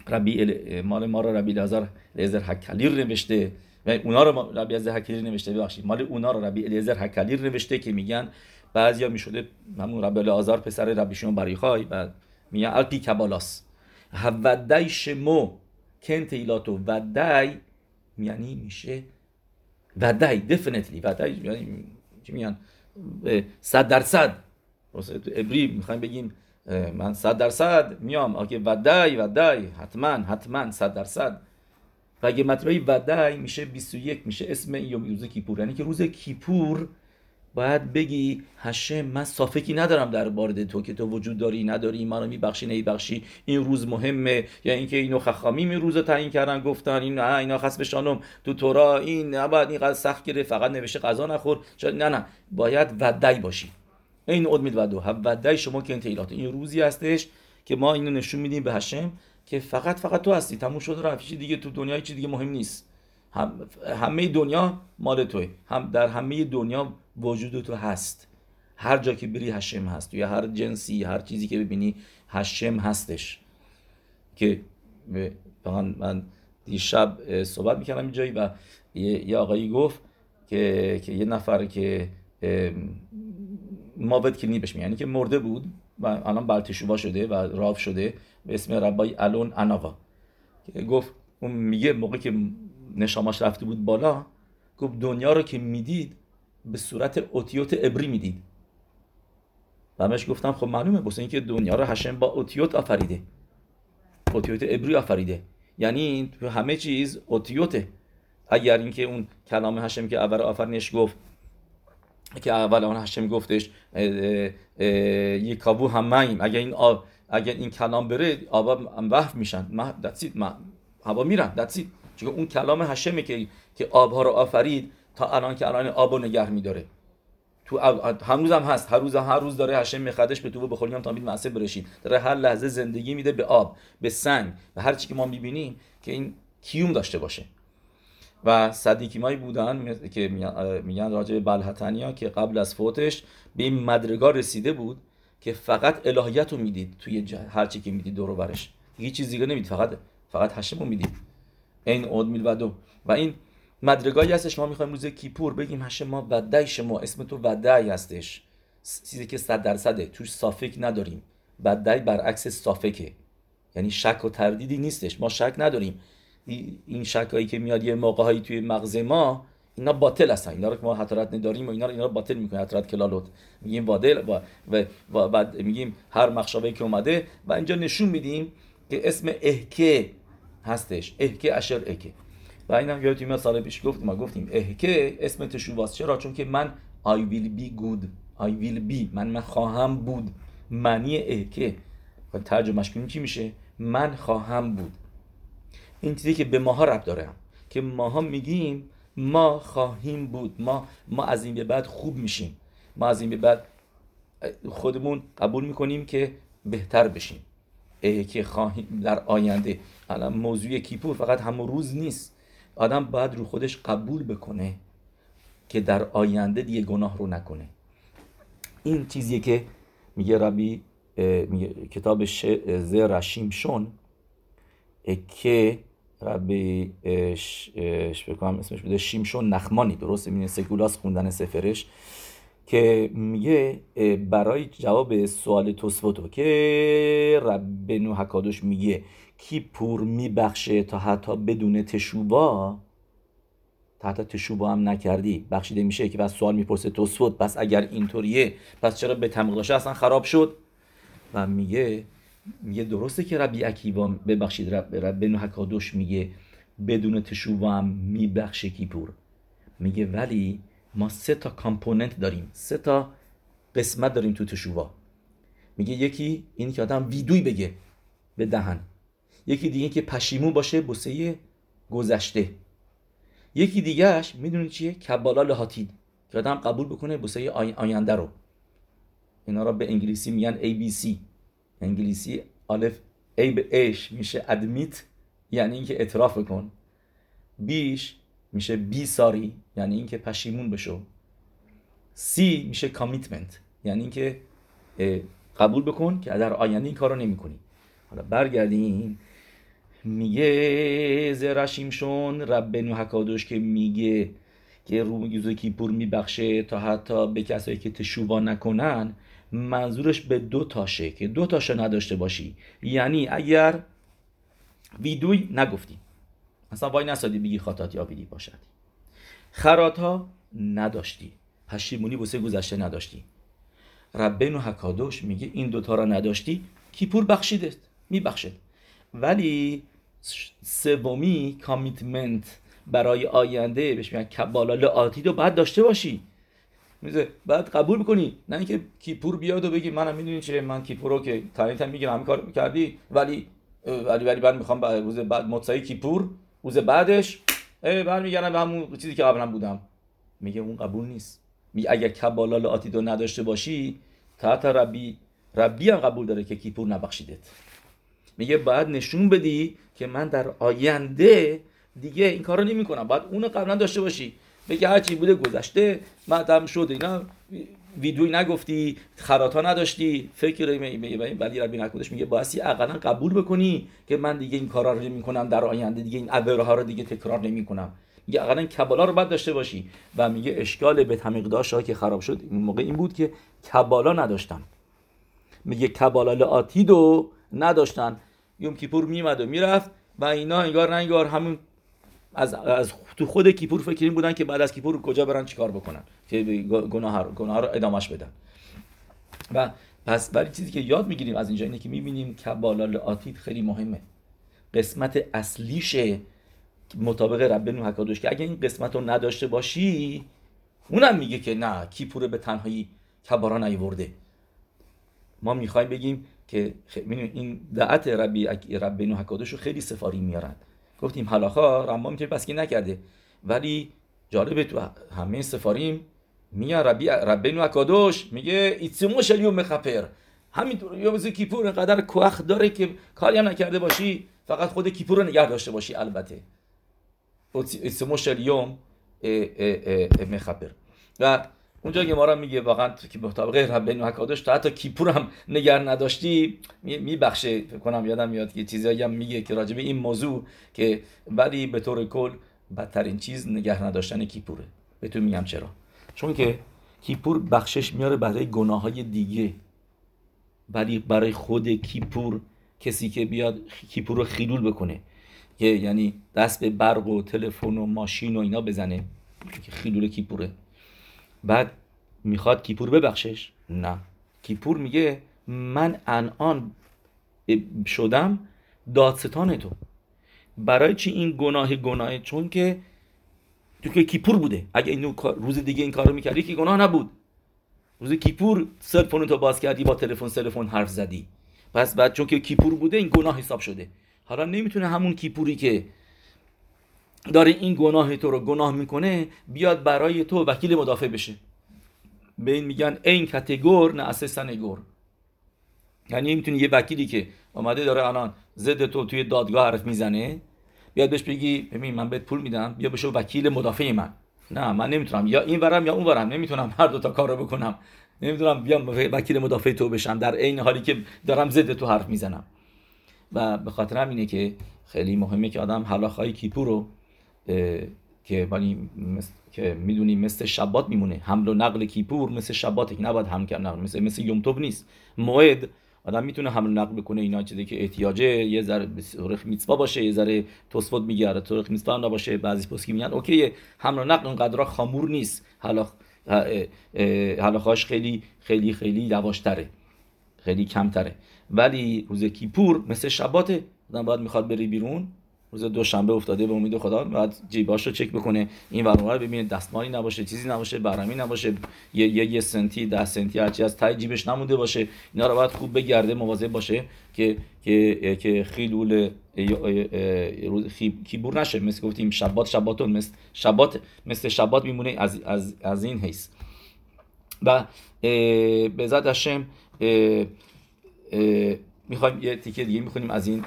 ربی مال ما رو ربی لازار لیزر حکلیر نوشته و اونا رو ربی از حکلیر نوشته ببخشید. مال اونا رو ربی الیزر حکلیر نوشته که میگن بعضیا می‌شده همون ربی آزار پسر ربی شما بریخای و میگن الپی کبالاس ودای شمو کنت ایلاتو ودای یعنی میشه ودای دفنتلی ودای یعنی چی میگن صد درصد ابری می‌خوایم بگیم من صد درصد میام آکه ودای ودای حتما حتما صد درصد و اگه مطرحی ودای میشه 21 میشه اسم یوم روز کیپور یعنی که روز کیپور باید بگی هشم من صافکی ندارم در بارد تو که تو وجود داری نداری منو میبخشی نمیبخشی. این روز مهمه. یا اینکه اینو خخامی می روز تعیین کردن گفتن این اینا خاص بشانم تو تورا این نباید این سخت گیره فقط نوشته غذا نخور. نه نه. باید ودای باشی. این ادمید ودو. ودای شما که انتیلات این روزی هستش که ما اینو نشون میدیم به هشم که فقط فقط تو هستی. تموم شده رفت. دیگه تو دنیا چی دیگه مهم نیست. هم همه دنیا مال توی. هم در همه دنیا وجود تو هست. هر جا که بری هشم هست. یا هر جنسی هر چیزی که ببینی هشم هستش. که من دیشب صحبت می‌کردم این جایی و یه آقایی گفت که, که یه نفر که ماوت کلینی بهش یعنی که مرده بود و الان بلتشوبا شده و راف شده. به اسم ربای الون اناوا. که گفت اون میگه موقع که نشاماش رفته بود بالا گفت دنیا رو که می‌دید به صورت اوتیوت ابری می‌دید. و همش گفتم خب معلومه بس اینکه دنیا رو هشم با اوتیوت آفریده. اوتیوت ابری آفریده. یعنی همه چیز اوتیوته. اگر اینکه اون کلام هشم که اول آفرینش گفت که اول اون هشم گفتش یک کابو همه اگر این آب اگر این کلام بره آبا وحف میشن. ما دتسید ما هوا میرن دتسید چون اون کلام هشمه که که آبها رو آفرید تا الان که الان آب رو نگه میداره. تو هنوز هم هست. هر روز هر روز داره هشم میخدش به تو بخوریم تا بید معصب برشید داره هر لحظه زندگی میده به آب به سنگ و هر چی که ما می‌بینیم که این کیوم داشته باشه. و صدیکیمایی بودن که میگن راجع به بلحتنیا که قبل از فوتش به این مدرگاه رسیده بود که فقط الهیت رو می‌دید توی هر چی که می‌دید دور برش. هیچ چیز دیگه نمی‌دید. فقط فقط هشم رو می‌دید. این اود میل و این مدرگاهی هستش ما می‌خوایم روز کیپور بگیم هشم ما ودعی شما اسم تو ودعی هستش. چیزی که صد درصده توش صافک نداریم. بدعی برعکس صافکه یعنی شک و تردیدی نیستش. ما شک نداریم. این شکایی که میاد یه موقع توی مغز ما اینا باطل هستن. اینا رو که ما حترت نداریم و اینا رو اینا رو باطل می‌کنه. حترت کلالوت. میگیم بادل و, و, و بعد میگیم هر مخشابه که اومده. و اینجا نشون میدیم که اسم احکه هستش. احکه اشر احکه و اینم یادتون میاد سال پیش گفتیم ما گفتیم احکه اسم تشوواست چرا؟ چون که من I will be good. I will be. من من خواهم بود. معنی احکه و ترجمهش کنیم چی میشه؟ من خواهم بود. این چیزی که به ماها رب داره. که ماها میگیم ما خواهیم بود. ما ما از این به بعد خوب میشیم. ما از این به بعد خودمون قبول می‌کنیم که بهتر بشیم. که خواهیم در آینده. الان موضوع کیپور فقط همون روز نیست. آدم باید رو خودش قبول بکنه که در آینده دیگه گناه رو نکنه. این چیزیه که میگه ربی میگه کتاب رشیم شون که ربی بکنم اسمش بوده شیمشون نخمانی. درست میینه سکولاس خوندن سفرش. که میگه برای جواب سوال توسفوتو که رب نو حکادوش میگه کی پور میبخشه تا حتی بدون تشوبا؟ تا حتی تشوبا هم نکردی. بخشیده میشه که بس سوال می‌پرسه توسفوت پس اگر اینطوریه پس چرا به تمقداشه اصلا خراب شد؟ و میگه میگه درسته که ربی اکیوا ببخشید رب, رب بنو حکادوش میگه بدون تشوبا هم میبخشه کیپور میگه ولی ما سه تا کامپوننت داریم. سه تا قسمت داریم تو تشووا میگه یکی این که آدم ویدوی بگه به دهن. یکی دیگه که پشیمون باشه بسه گذشته. یکی دیگهش می‌دونی چیه؟ کبالا لهاتید که آدم قبول بکنه بسه آینده رو. اینا را به انگلیسی میگن ABC انگلیسی الف A به Aش میشه ادمیت یعنی اینکه اعتراف بکن. بیش میشه بی ساری یعنی اینکه پشیمون بشو. سی میشه کامیتمنت یعنی اینکه قبول بکن که در آینده این کارو نمی‌کنی. حالا برگردیم. میگه زرشیم شون رب حکادوش که میگه که روز کیپور میبخشه تا حتی به کسایی که تشوبا نکنن منظورش به دو تاشه که دو تاشه نداشته باشی. یعنی اگر ویدوی نگفتی. مثلا وای نسادی بگی خاطات یا بیدی باشد. خرات ها نداشتی. پشیمونی بسه گذشته نداشتی. ربین و حکادوش میگه این دوتا را نداشتی کیپور بخشیده میبخشد. ولی سومی کامیتمنت برای آینده بهش میگن کبالال آتی رو باید داشته باشی. میزه بعد قبول بکنی نه اینکه کیپور بیاد و بگی منم می‌دونی چه من کیپور رو که تنیتم می‌گیرم همین کار کردی ولی ولی ولی بعد می‌خوام روز بعد متصای کیپور روز بعدش برمیگردم به همون چیزی که قبلا بودم. میگه اون قبول نیست. میگه اگر کبالال آتیدو نداشته باشی تا ربی ربی هم قبول داره که کیپور نبخشیدت. میگه باید نشون بدی که من در آینده دیگه این کارو نمی‌کنم. باید اونو قبلا داشته باشی. بگه هرچی بوده گذشته مدام شد اینا. ویدیوی نگفتی خراتا نداشتی فکر ولی ربی نکودش میگه بایستی اقلا قبول بکنی که من دیگه این کارا رو نمی‌کنم در آینده دیگه این عبره ها رو دیگه تکرار نمی‌کنم. میگه اقلا کبالا رو باید داشته باشی. و میگه اشکال به تمیقداش که خراب شد این موقع این بود که کبالا نداشتن. میگه کبالا آتیدو نداشتن. یوم کیپور میمد و می‌رفت و اینا انگار نه انگار همون از, از تو خود کیپور فکرین بودن که بعد از کیپور کجا برن چیکار بکنن؟ که گناه گناه رو ادامش بدن. و پس ولی چیزی که یاد می‌گیریم از اینجا اینه که می‌بینیم کبالا آتید خیلی مهمه. قسمت اصلیش مطابق رب نو که اگه این قسمت رو نداشته باشی اونم میگه که نه کیپور به تنهایی کبارا نیورده. ما می‌خوایم بگیم که این دعت ربی رب نو رو خیلی سفاری میارن. گفتیم حلاخا رما می‌تونه پس نکرده ولی جالبه تو همه سفاریم میگن ربی ربینو اکادوش میگه ایتسمو شلیو مخپر همینطور یا مثل کیپور انقدر کوخ داره که کاری هم نکرده باشی فقط خود کیپور رو نگه داشته باشی البته. ایتسمو شلیوم مخپر و اونجا که ما میگه واقعا که مطابق ربینو اکادوش تا حتی کیپور هم نگر نداشتی میبخشه. فکر کنم یادم میاد که چیزایی هم میگه که راجبه این موضوع که ولی به طور کل بدترین چیز نگه نداشتن کیپوره. به تو میگم چرا. چون که کیپور بخشش میاره برای گناه های دیگه. ولی برای خود کیپور کسی که بیاد کیپور رو خیلول بکنه. که یعنی دست به برق و تلفن و ماشین و اینا بزنه. که خیلول کیپوره. بعد می‌خواد کیپور ببخشش؟ نه. کیپور میگه من الان شدم دادستان تو. برای چی این گناه گناه چون که تو که کیپور بوده. اگه اینو روز دیگه این کارو می‌کردی که گناه نبود. روز کیپور cell phone تو باز کردی با تلفن cell phone حرف زدی. پس بعد چون که کیپور بوده این گناه حساب شده. حالا نمی‌تونه همون کیپوری که داره این گناه تو رو گناه می‌کنه بیاد برای تو وکیل مدافع بشه. به این میگن אין קטיגור נעשה סניגור. یعنی می‌تونی یه وکیلی که آمده داره الان ضد تو توی دادگاه حرف می‌زنه بیاد بهش بگی ببین من بهت پول میدم بیا بشو وکیل مدافع من. نه من نمی‌تونم. یا این ورم یا اون ورم. نمی‌تونم هر دو تا کارو بکنم. نمی‌تونم بیام وکیل مدافع تو بشم در عین حالی که دارم ضد تو حرف می‌زنم. و به خاطر اینه که خیلی مهمه که آدم حلاخای کیپور رو که بانی که می‌دونیم مثل شبات میمونه. حمل و نقل کیپور مثل شباته که نباید هم کرد نقل مثل مثل یوم نیست. موعد آدم می‌تونه حمل نقل بکنه اینا چیزی که احتیاجه. یه ذره طرق میتوا باشه یه ذره توسفت آره طرق میتوا نباشه بعضی پسکی میگن. اوکی حمل و نقل اونقدر خامور نیست. حالا حالاخاش خیلی خیلی خیلی یواشتره. خیلی کمتره. ولی روز کیپور مثل شباته. آدم باید می‌خواد بری بیرون. روز دوشنبه افتاده به امید خدا بعد جیباش رو چک بکنه. این ور ببینه دستمالی نباشه چیزی نباشه برمی نباشه یه یه, یه سنتی ده سنتی هرچی از تای جیبش نمونده باشه. اینا رو باید خوب بگرده مواظب باشه که که که خیلول کیبور نشه. مثل گفتیم شبات شباتون مثل شبات مثل شبات میمونه از از از این حیث. و به ذات هشم می‌خوایم یه تیکه دیگه می‌خونیم از این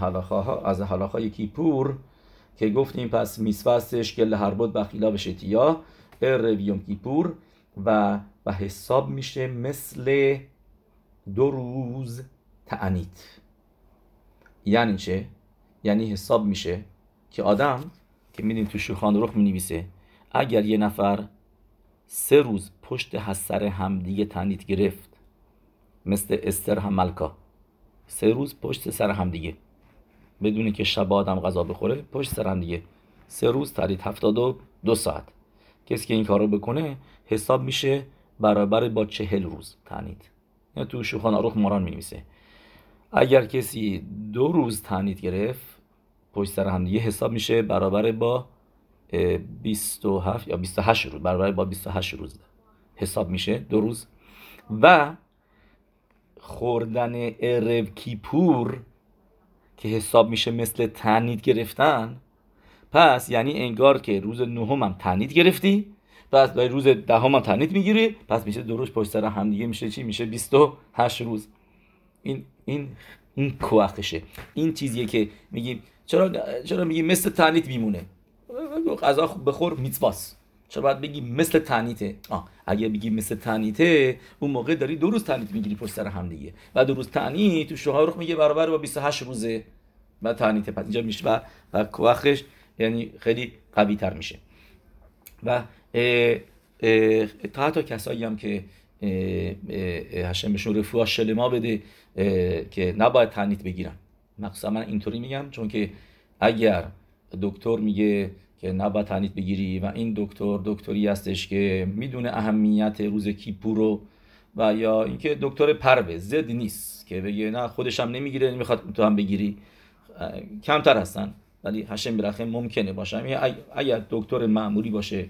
ها از حلاخای کیپور که گفتیم پس میسفستش که لحربت بخیلا به شتیا. رویوم کیپور و و حساب میشه مثل دو روز تعنیت یعنی چه؟ یعنی حساب میشه که آدم که میدین تو شوخان رخ می‌نویسه اگر یه نفر سه روز پشت حسر همدیگه تنیت گرفت مثل استر همالکا سه روز پشت سر هم دیگه. بدونی که شب آدم غذا بخوره پشت سر هم دیگه. سه روز ترید هفتاد و دو ساعت. کسی که این کارو بکنه حساب میشه برابر با چهل روز تنید. یا تو شوخان آروخ ماران میمیسه اگر کسی دو روز تنید گرفت پشت سر هم دیگه حساب میشه برابر با 27 یا 28 روز. برابر با 28 روز. حساب میشه دو روز. و خوردن ارو کیپور که حساب میشه مثل تنید گرفتن. پس یعنی انگار که روز نهم هم تنید گرفتی پس برای روز دهم هم تنید می‌گیری پس میشه دو روز پشت سر هم دیگه میشه چی؟ میشه 28 روز. این این این کوخشه این چیزیه که میگیم چرا چرا میگیم مثل تنید میمونه؟ غذا بخور میتواس چرا باید بگی مثل تنیته؟ آه اگه بگی مثل تنیته اون موقع داری دو روز تنیت می‌گیری پشت سر هم دیگه. و دو روز تنیت تو شوهر میگه برابر با 28 روزه. و تنیته پس اینجا میشه و, و کوخش یعنی خیلی قوی تر میشه. و تا حتی کسایی هم که هشم بهشون رفوها شلما بده که نباید تنیت بگیرن. مخصوصا من اینطوری میگم چون که اگر دکتر میگه که نباید تنیت بگیری و این دکتر دکتری هستش که می‌دونه اهمیت روز کیپور رو و یا اینکه دکتر پروه زد نیست که بگه نه خودش هم نمی‌گیره نمی‌خواد تو هم بگیری. کمتر هستن ولی هشم برخه ممکنه باشه اگر دکتر معمولی باشه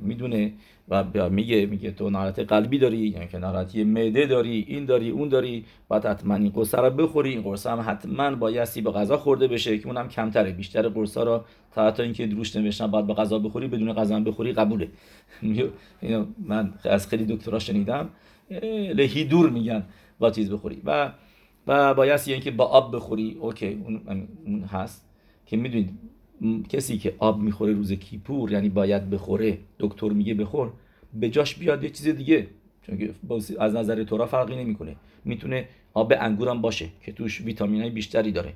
می‌دونه و میگه میگه تو ناراحتی قلبی داری یعنی که ناراحتی معده داری این داری اون داری باید حتما این قرص رو بخوری این قرص هم حتما بایستی به غذا خورده بشه که اونم کمتره. بیشتر قرص ها رو تا حتی اینکه دروش نوشتن باید به غذا بخوری بدون غذا بخوری قبوله. اینو من از خیلی دکترا شنیدم لهی دور میگن با چیز بخوری. و و بایستی اینکه با آب بخوری اوکی اون هست. که می‌دونید کسی که آب می‌خوره روز کیپور یعنی باید بخوره دکتر میگه بخور به جاش بیاد یه چیز دیگه. چون از نظر تورا فرقی نمی‌کنه. می‌تونه آب انگورم باشه که توش ویتامین های بیشتری داره.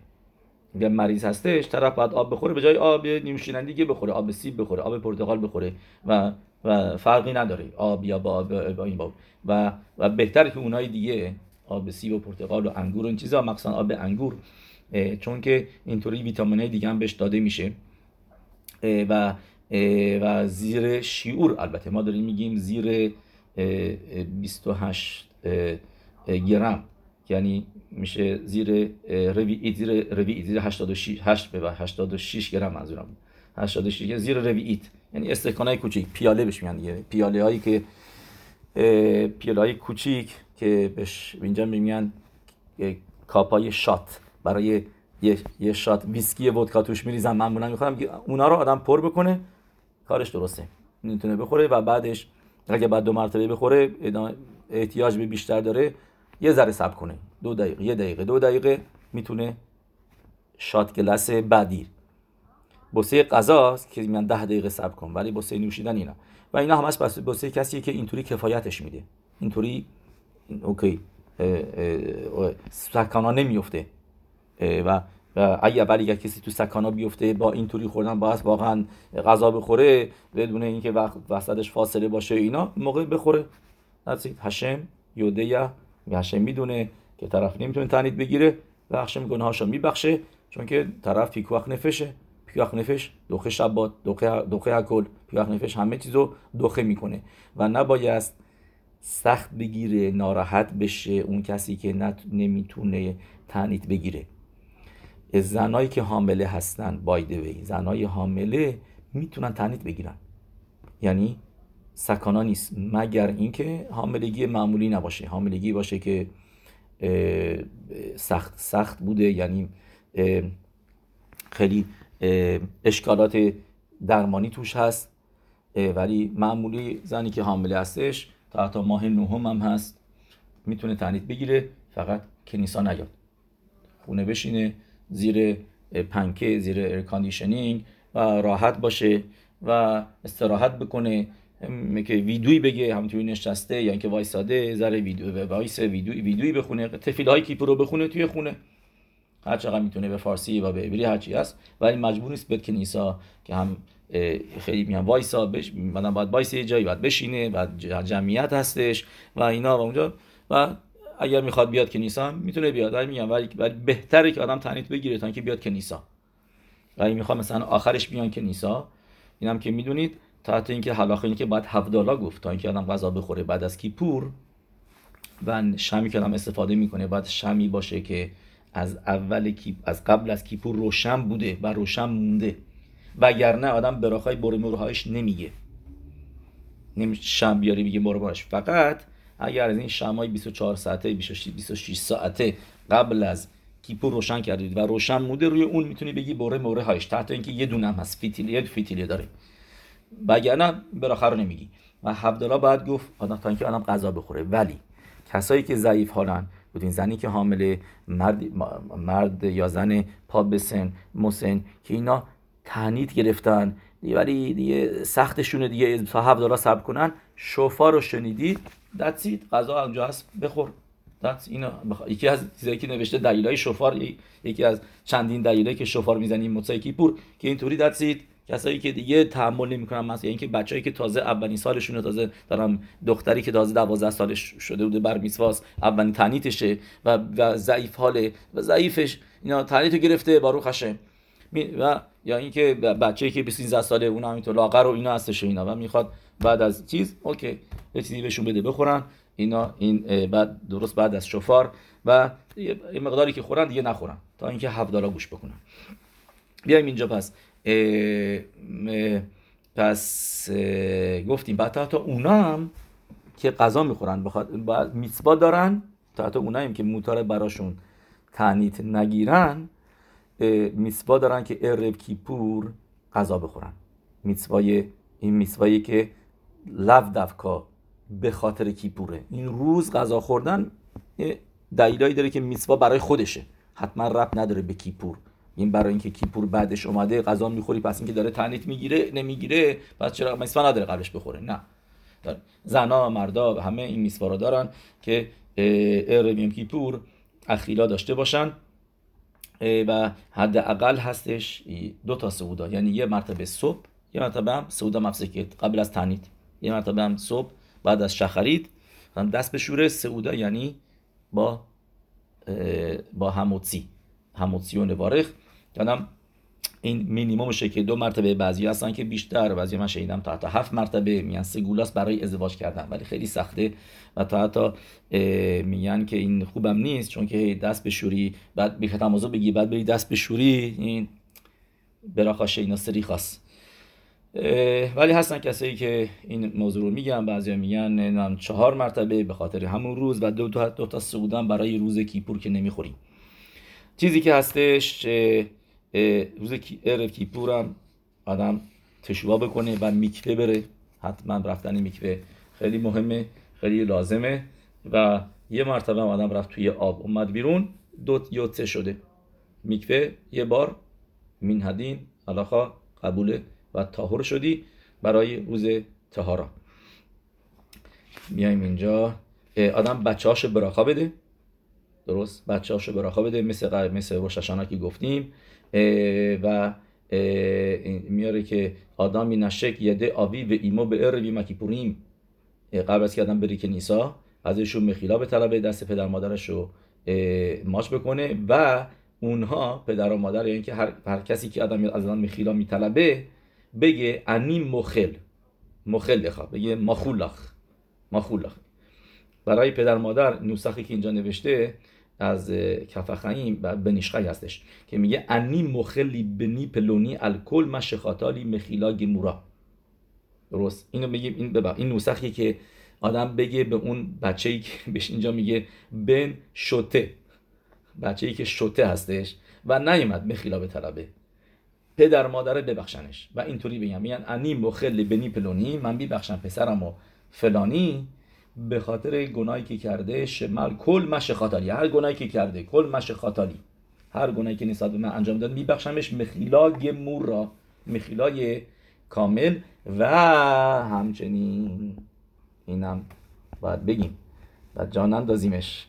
اگر مریض هستش طرف باید آب بخوره به جای آب نیمشینندگی دیگه بخوره آب سیب بخوره آب پرتقال بخوره و و فرقی نداره. آب یا با, آب با این با و و بهتره که اونای دیگه آب سیب و پرتقال و انگور و این چیزا مخصوصا آب انگور چون که اینطوری ویتامین دیگه هم بهش داده میشه. و و زیر شیور البته. ما داریم میگیم زیر 28 گرم. یعنی میشه زیر روی زیر روی زیر 86 8 به 86 گرم منظورم. 86 زیر روی یعنی استکانای کوچیک. پیاله بهش میگن دیگه. پیاله هایی که پیاله های کوچیک که بهش اینجا میگن cup های shot. برای یه, یه shot ویسکی ودکا توش میریزن معمولا می‌خوام اونا رو آدم پر بکنه. کارش درسته. می‌تونه بخوره و بعدش اگه بعد دو مرتبه بخوره احتیاج به بیشتر داره. یه ذره صبر کنه. دو دقیقه یه دقیقه دو دقیقه. می‌تونه شات گلس بعدی. بوسه غذا که میگن ده دقیقه صبر کن ولی بوسه نوشیدن اینا. و اینا هم بس بوسه کسی که اینطوری کفایتش میده. اینطوری اوکی. سکانا نمیفته و و اگه اگر کسی تو سکانا بیفته با اینطوری خوردن باید واقعا غذا بخوره بدون اینکه وقت وسطش فاصله باشه اینا موقع بخوره. نزید هشم یوده هشم می‌دونه که طرف نمی‌تونه تنید بگیره و هشم گناهاشو میبخشه چون که طرف پیکوخ نفشه. پیکوخ نفش دوخه شبات دوخه دوخه اکل پیکوخ نفش همه چیزو دوخه می‌کنه. و نباید سخت بگیره ناراحت بشه اون کسی که نمی‌تونه تنید بگیره. زنایی که حامله هستن بایده زنای حامله می‌تونن تنیت بگیرن. یعنی سکانا نیست. مگر اینکه حاملگی معمولی نباشه. حاملگی باشه که سخت سخت بوده. یعنی خیلی اشکالات درمانی توش هست. ولی معمولی زنی که حامله هستش تا حتی ماه نهم هم هست می‌تونه تنیت بگیره. فقط کنیسا نیاد. خونه بشینه. زیر پنکه زیر ایرکاندیشنینگ و راحت باشه و استراحت بکنه. که ویدوی بگه همونطوری نشسته یا اینکه وایساده ذره ویدیو وایس ویدیوی ویدیویی بخونه تفیل های کیپو رو بخونه توی خونه. هر چقدر می‌تونه به فارسی و به عبری هرچی هست. ولی مجبور نیست به کنیسا که هم خیلی میان وایسا بش بعدم باید وایس یه جایی باید بشینه و جمعیت هستش و اینا و اونجا. و اگر می‌خواد بیاد کنیسا می‌تونه بیاد. ولی میگم ولی, بهتره که آدم تنیت بگیره تا اینکه بیاد کنیسا ولی می‌خوام مثلا آخرش بیان کنیسا اینم که می‌دونید تا حتی اینکه حلاخه اینکه باید هفدالا گفت تا اینکه آدم غذا بخوره بعد از کیپور و شمی که آدم استفاده می‌کنه باید شمی باشه که از اول کیپ از قبل از کیپور روشن بوده و روشن مونده. وگرنه آدم براخای برمورهایش نمیگه. نمیشه شم بیاری بگه برمورش فقط اگر از این شمای 24 ساعته 26 ساعته قبل از کیپور روشن کردید و روشن موده روی اون می‌تونی بگی بره موره هایش تحت اینکه یه دونه هم هست. فیتیلیه فیتیلیه داره. وگرنه براخر نمیگی. و حبدالله باید گفت آدم تا اینکه آدم غذا بخوره. ولی کسایی که ضعیف حالن بودین زنی که حامله مرد, مرد یا زن پا بسن مسن که اینا تنید گرفتن. ولی دیگه سختشونه دیگه. تا هفت دلار صبر کنن. شوفار رو شنیدی. دتسید غذا اونجا هست. بخور. دت اینا بخ... یکی از چیزایی که نوشته دلیلای شوفار یکی از چندین دلیلی که شوفار می‌زنیم موسی پور که اینطوری دتسید کسایی که دیگه تحمل نمی‌کنن مثلا اینکه بچه‌ای که تازه اولین سالشونه تازه دارم دختری که تازه 12 سالش شده بوده بر میسواس اولین تنیتشه و, ضعیف حاله و ضعیفش اینا تنیتو گرفته باروخ هشه و یا اینکه بچه‌ای که 13 ساله اون همینطور لاغر و اینا هستش و اینا و می‌خواد بعد از چیز اوکی چیزی بهشون بده بخورن اینا این بعد درست بعد از شفار و یه مقداری که خورن دیگه نخورن تا اینکه هفت دالا گوش بکنن. بیایم اینجا پس. پس گفتیم بعد تا هم که غذا می‌خورن بخواد میتبا دارن تا حتی اونایی که موتار براشون تنیت نگیرن میتبا دارن که ارب کیپور غذا بخورن. میتبای این میتبایی که لو دفکا به خاطر کیپوره. این روز غذا خوردن دلیلایی داره که میتوا برای خودشه. حتما رب نداره به کیپور. این برای اینکه کیپور بعدش اومده غذا می‌خوری پس اینکه داره تنیت می‌گیره نمی‌گیره پس چرا میسوا نداره قبلش بخوره؟ نه. زنا مردا همه این میسوا رو دارن که اربیم کیپور اخیلا داشته باشن. و حداقل هستش دو تا سعودا یعنی یه مرتبه صبح یه مرتبه هم سعودا مفسکت. قبل از تنیت یه مرتبه هم صبح بعد از شخرید. هم دست بشوره سعودا یعنی با با هموتسی. هموتسی و نوارخ یعنی این مینیمومشه که دو مرتبه بعضی هستن که بیشتر بعضی من شنیدم تا حتی هفت مرتبه میان گولاس برای ازدواج کردن ولی خیلی سخته و تا حتی میگن که این خوبم نیست چون که دست بشوری بعد بی تمازو بگی بعد بری دست بشوری این براخاشه اینا خاص. ولی هستن کسایی که این موضوع رو میگن بعضیا میگن چهار مرتبه به خاطر همون روز و دو تا دو تا سعودن برای روز کیپور که نمی‌خوریم. چیزی که هستش روز ارف کیپور هم آدم تشوا بکنه و میکوه بره. حتما رفتن میکوه خیلی مهمه خیلی لازمه و یه مرتبه آدم رفت توی آب. اومد بیرون دو یوتسه شده. میکوه یه بار مینهدین علاقا قبوله و تاهر شدی برای روز تهارا. میایم اینجا. آدم بچه هاشو براخا بده. درست؟ بچه هاشو براخا بده. مثل مثل روششانا که گفتیم. و میاره که آدمی نشک یده آبی و ایمو به اربی مکیپوریم قبل از که آدم بری که نیسا ازشون مخیلا به طلبه دست پدر مادرش رو ماچ بکنه و اونها پدر و مادر یعنی که هر, هر کسی که آدم از آن مخیلا میطلبه بگه انی مخل. مخل لخا بگه مخولخ. مخولخ. برای پدر مادر نوسخی که اینجا نوشته از کفخیم و بنیشخی هستش که میگه انی مخلی بنی پلونی الکل مشخاتالی مخیلا گمورا درست؟ اینو بگیم این ببا این نوسخی که آدم بگه به اون بچه‌ای که [LAUGHS] بهش اینجا میگه بن شوته. بچه‌ای که شوته هستش و نیومد مخیلا به طلبه. پدر مادر ببخشنش. و اینطوری بگم. میگن انی مخل بنی پلونی من ببخشم پسرم و فلانی. به خاطر گناهی که کرده شمال کل مش خاطالی هر گناهی که کرده کل مش خاطالی هر گناهی که نسبت به من انجام داد میبخشمش مخیلای مورا مخیلای کامل و همچنین اینم باید بگیم. و جان اندازیمش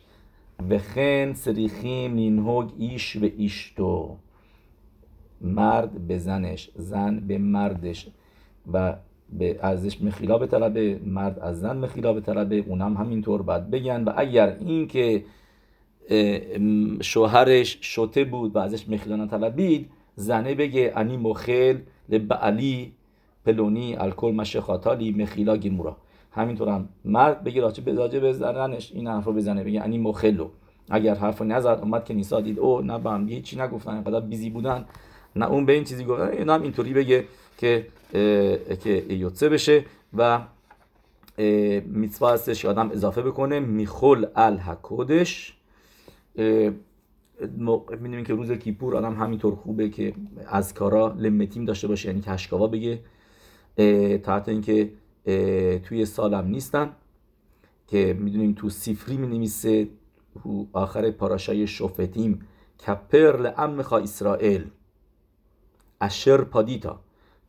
خن سریخیم نینهوگ ایش و ایشتو. مرد به زنش زن به مردش. و به ارزش مخیلا به طلبه مرد از زن مخیلا به طلبه اونم همینطور باید بگن. و اگر این که شوهرش شوته بود و ازش مخیلا نطلبید زنه بگه انی مخل لبعلی پلونی الکل مشخاتالی مخیلا گیمورا. همینطور هم مرد بگه راجع به زنش این حرف رو بزنه بگه انی مخلو. اگر حرف نزد اومد که نیسا دید او نه با هم هیچی نگفتن اینقدر بیزی بودن. نه اون به این چیزی گفت این هم اینطوری بگه که که یوتسه بشه و میتوا هستش که آدم اضافه بکنه. میخل الحکودش. می‌دونیم که روز کیپور آدم همینطور خوبه که از کارا لمتیم داشته باشه یعنی کشکاوا بگه. تا حتی اینکه توی سالم نیستن که می‌دونیم تو سیفری می نویسه آخر פרשה ی שופטים כפר לעמך ישראל. אשר פדית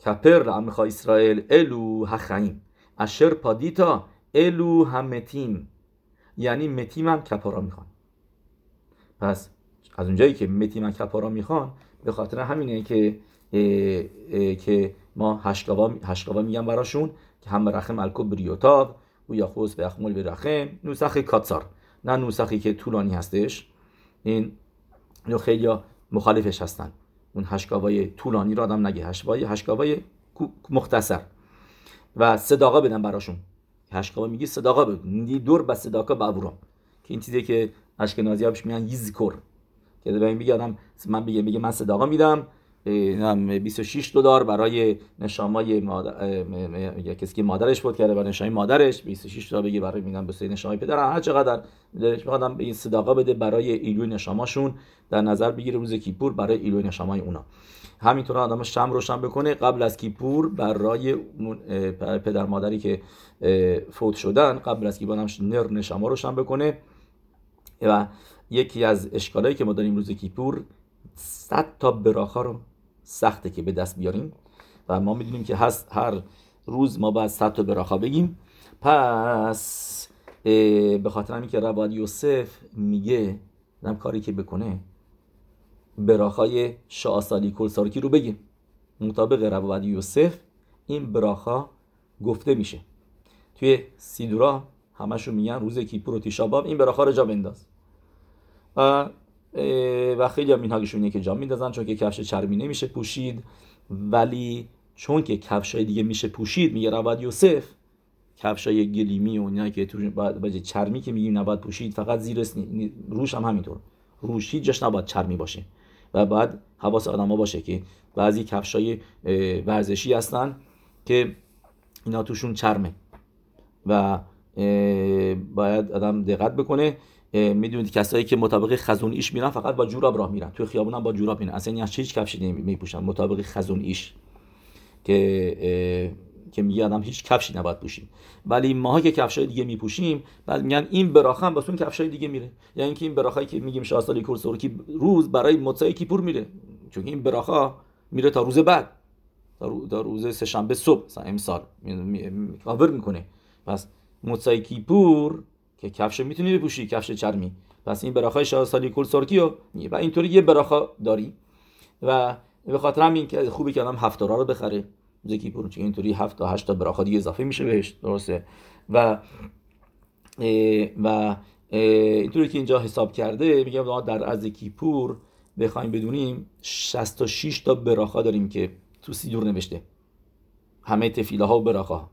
כפר לעמך ישראל אלו החיים אשר פדית אלו המתים یعنی מתים هم כפרה می‌خوان. پس از اونجایی که מתים هم כפרה می‌خوان به خاطر همینه که که ما השכבה השכבה میگن براشون که המרחם על כל בריותיו و یا خوز به اخمول به رخم نوسخ کاتسار. نه نوسخی که طولانی هستش. این خیلی مخالفش هستن. اون هشکاوای طولانی رو آدم نگه. هشکاوای هشکاوای مختصر. و صداقا بدن براشون. هشکاوا میگی صداقا بدن. دور به صداقا بابورا که این چیزی که اشکنازی ها بهش میگن یزکر که به این بگه من بگه میگه من صداقا میدم. 26 دلار برای نشامای مادر کسی که مادرش بود کرده برای نشامای مادرش 26 دلار بگه برای میدن به نشامای پدر. هر چقدر دلش میخوادم به این صداقا بده برای ایلوی نشاماشون در نظر بگیره روز کیپور برای ایلوی نشامای اونا. همینطور آدم شم روشن بکنه. قبل از کیپور برای پدر مادری که فوت شدن قبل از کیپور هم نر نشما روشن بکنه. و یکی از اشکالایی که ما داریم روز کیپور صد تا براخا رو سخته که به دست بیاریم. و ما می‌دونیم که هست هر روز ما باید صد تا براخا بگیم. پس به خاطر همین که رواد یوسف میگه نم کاری که بکنه براخای شاسالی کلسارکی رو بگیم. مطابق رواد یوسف این براخا گفته میشه. توی سیدورا همشون میگن روز کیپور و تیشاباب این براخا رو جا بنداز. و و خیلی هم اینه که جا میندازن چون که کفش چرمی نمیشه پوشید. ولی چون که کفش های دیگه میشه پوشید میگه رواد یوسف کفش های گلیمی و اینا که تو باید چرمی که میگیم نباید پوشید فقط زیر روش هم همینطور. روش هیچ جاش نباید چرمی باشه. و بعد حواس آدم ها باشه که بعضی کفش های ورزشی هستن که اینا توشون چرمه. و باید آدم دقت بکنه. می‌دونید کسایی که مطابق خزون ایش میرن فقط با جوراب راه میرن. توی خیابون هم با جوراب میرن. اصلا هیچ هیچ کفشی نمیپوشن مطابق خزون ایش. که که میگه آدم هیچ کفشی نباید پوشیم ولی ماها که کفشای دیگه میپوشیم بعد میگن این براخه هم واسه اون کفشای دیگه میره. یعنی اینکه این براخایی که میگیم شاستالی کورسورکی روز برای مصای کیپور میره. چون این براخه میره تا روز بعد. تا روز سهشنبه صبح مثلا امسال. کاور می‌کنه. پس مصای کیپور که کفش می‌تونی بپوشی کفش چرمی. پس این براخای شاستالی کورسورکی و و اینطوری یه براخا داری. و به خاطر همین که خوبه که آدم هفت رو بخره. زکی پور چون اینطوری هفت تا هشت تا براخا دیگه اضافه میشه بهش. درسته؟ و و اینطوری که اینجا حساب کرده میگم در از کیپور بخوایم بدونیم 66 تا براخا داریم که تو سیدور نوشته. همه تفیله ها و براخا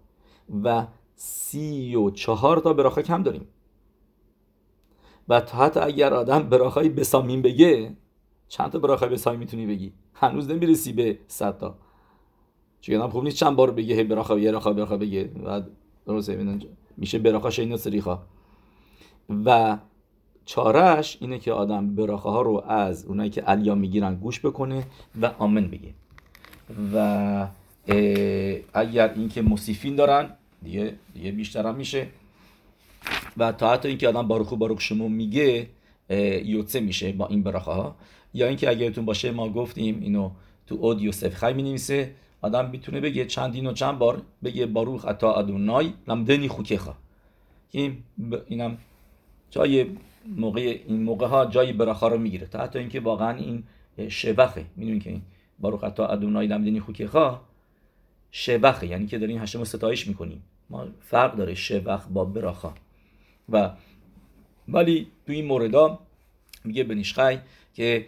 و سی و چهار تا براخا کم داریم. و تا حتی اگر آدم براخای بسامین بگه چند تا براخای بسامین می‌تونی بگی؟ هنوز نمی‌رسی به صد تا. چون هم خوب نیست چند بار بگه هی براخا یه راخا براخا بگه. بعد درسته میشه براخا شین سریخا و چارش اینه که آدم براخه ها رو از اونایی که علیا می‌گیرن گوش بکنه و آمن بگه. و اگر اینکه مصیفین دارن دیگه دیگه بیشتر هم میشه. و تا حتی اینکه آدم باروخو باروخ شما میگه یوتسه میشه با این براخه ها یا اینکه اگرتون باشه ما گفتیم اینو تو اود یوسف خی می نویسه آدم می‌تونه بگه چندین و چند بار بگه باروخ اتا ادونای لمدنی خوکخا. این اینم جای موقع این موقع ها جای براخا رو می‌گیره. تا حتی اینکه واقعا این شوخه می‌دونین که این باروخ اتا ادونای لمدنی خوکخا؟ شوخه یعنی که داریم هشم ستایش می‌کنیم ما فرق داره شوخ با براخا. و ولی تو این موردا میگه بنیشخای که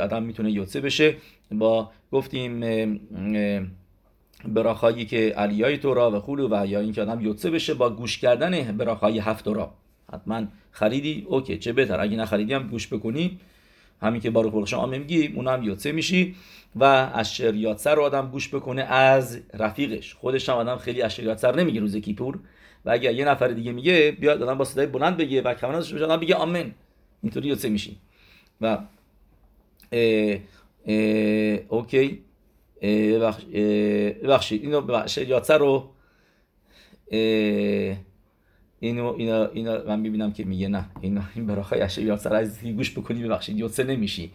آدم می‌تونه یوتسه بشه. با گفتیم براخایی که علیای تورا و خولو و یا اینکه آدم یوتسه بشه با گوش کردن براخای هفت تورا. حتما خریدی اوکی چه بهتر. اگه نخریدی هم گوش بکنی همین که باروخ بخشم آمه میگی اونم یوتسه میشی و از شریعت سر رو آدم گوش بکنه از رفیقش. خودش هم آدم خیلی از شریعت سر نمیگه روز کیپور. و اگر یه نفر دیگه میگه بیاد آدم با صدای بلند بگه و کمانش آدم بگه آمن اینطوری یوتسه میشی. و اوکی. ببخشید اینو ببخشید یادسر رو اینو اینا اینا من می‌بینم که میگه نه اینا این براخای اشه یادسر از گوش بکنی ببخشید یادسر نمیشی.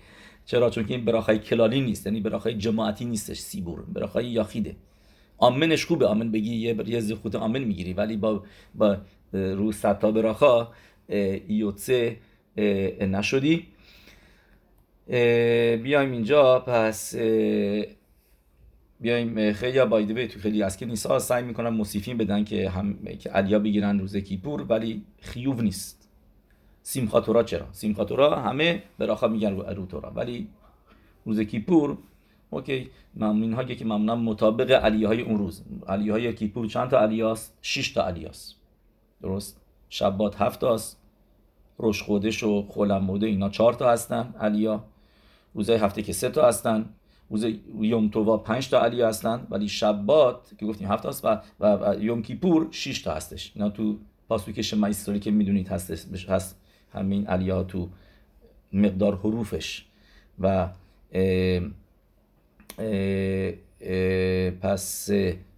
چرا؟ چون که این براخای کلالی نیست یعنی براخای جماعتی نیستش سیبور براخای یاخیده. آمنش خوبه آمن بگی یه یه زخوت آمن می‌گیری ولی با با رو ستا براخا یوتسه نشدی. بیایم اینجا پس بیایم خیلی بایده تو خیلی از که نیسا سعی می‌کنن مصیفین بدن که هم که علیا بگیرن روز کیپور ولی خیوب نیست. سیمخاتورا چرا؟ سیمخاتورا همه براخا میگن رو, رو تورا. ولی روز کیپور اوکی ممنون ها که معمولا مطابق علیه های اون روز. علیه های کیپور چند تا علیه هست 6 تا علیه هست درست؟ شبات هفت هست روش خودش و خولم بوده اینا چهار تا هستن علیا روزهای هفته که سه تا هستن. روز یوم تووا پنج تا علی هستن ولی شبات که گفتیم هفت هست و, و, یوم کیپور 6 تا هستش. اینا تو پاسوک شما که می‌دونید هستش هست همین علی ها تو مقدار حروفش. و اه اه پس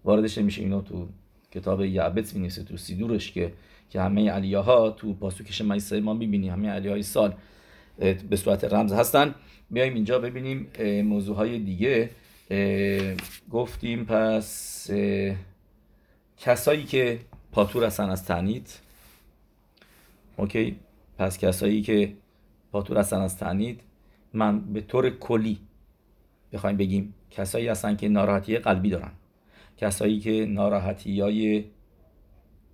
واردش میشه اینو تو کتاب یعبت می تو سیدورش که که همه علیه ها تو پاسوک شما ما می‌بینی همه علیه های سال به صورت رمز هستن. بیایم اینجا ببینیم موضوع های دیگه. گفتیم پس کسایی که پاتور هستن از تنید اوکی پس کسایی که پاتور هستن از تنید من به طور کلی بخوایم بگیم کسایی هستن که ناراحتی قلبی دارن. کسایی که ناراحتی های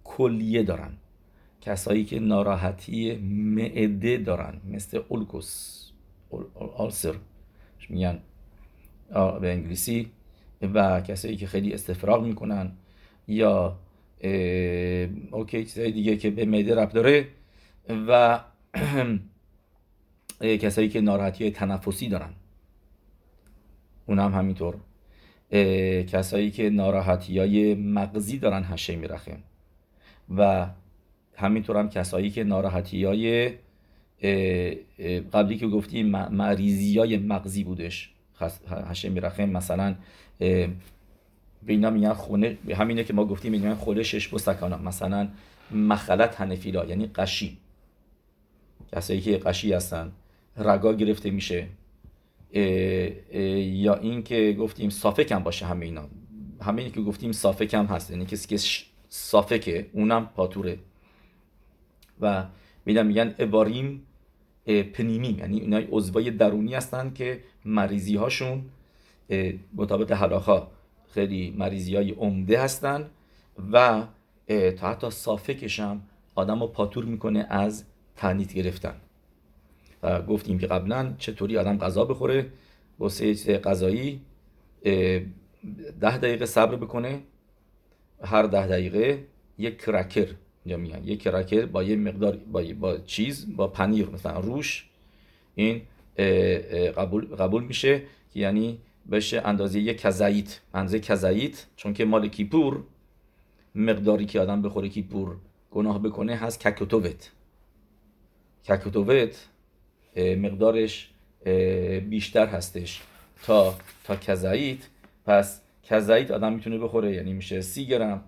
کلیه دارن. کسایی که ناراحتی معده دارن مثل اولکوس آلسر میگن به انگلیسی و کسایی که خیلی استفراغ می‌کنن یا اوکی چیزای دیگه که به معده رب داره و [CLEARS THROAT] کسایی که ناراحتی تنفسی دارن. اون هم همینطور. کسایی که ناراحتی های مغزی دارن هشه میرخه. و همینطور هم کسایی که ناراحتی های قبلی که گفتیم مریضی های مغزی بودش. هشه میرخم مثلا به اینا میگن خونه همینه که ما گفتیم میگن خونه شش بستکانا مثلا مخلت هنفیلا یعنی قشی. کسایی که قشی هستن رگا گرفته میشه یا این که گفتیم صافکم باشه همه اینا. همه که گفتیم صافکم هست یعنی کسی که صافکه اونم پاتوره. و میدن میگن اباریم پنیمی یعنی اینای عضوای درونی هستن که مریضی هاشون مطابق حلاخا خیلی مریضی های عمده هستن و تا حتی صافکش هم آدم رو پاتور می‌کنه از تنیت گرفتن. و گفتیم که قبلا چطوری آدم غذا بخوره واسه غذایی ده دقیقه صبر بکنه هر ده دقیقه یک کرکر. اینجا میگن. یک کرکر با یه مقدار با, با چیز با پنیر مثلا روش این قبول, قبول میشه یعنی بشه اندازه یک کزایت اندازه کزایت چون که مال کیپور مقداری که آدم بخوره کیپور گناه بکنه هست ککوتووت. ککوتووت مقدارش بیشتر هستش. تا تا کزایت پس کزایت آدم می‌تونه بخوره یعنی میشه سی گرم.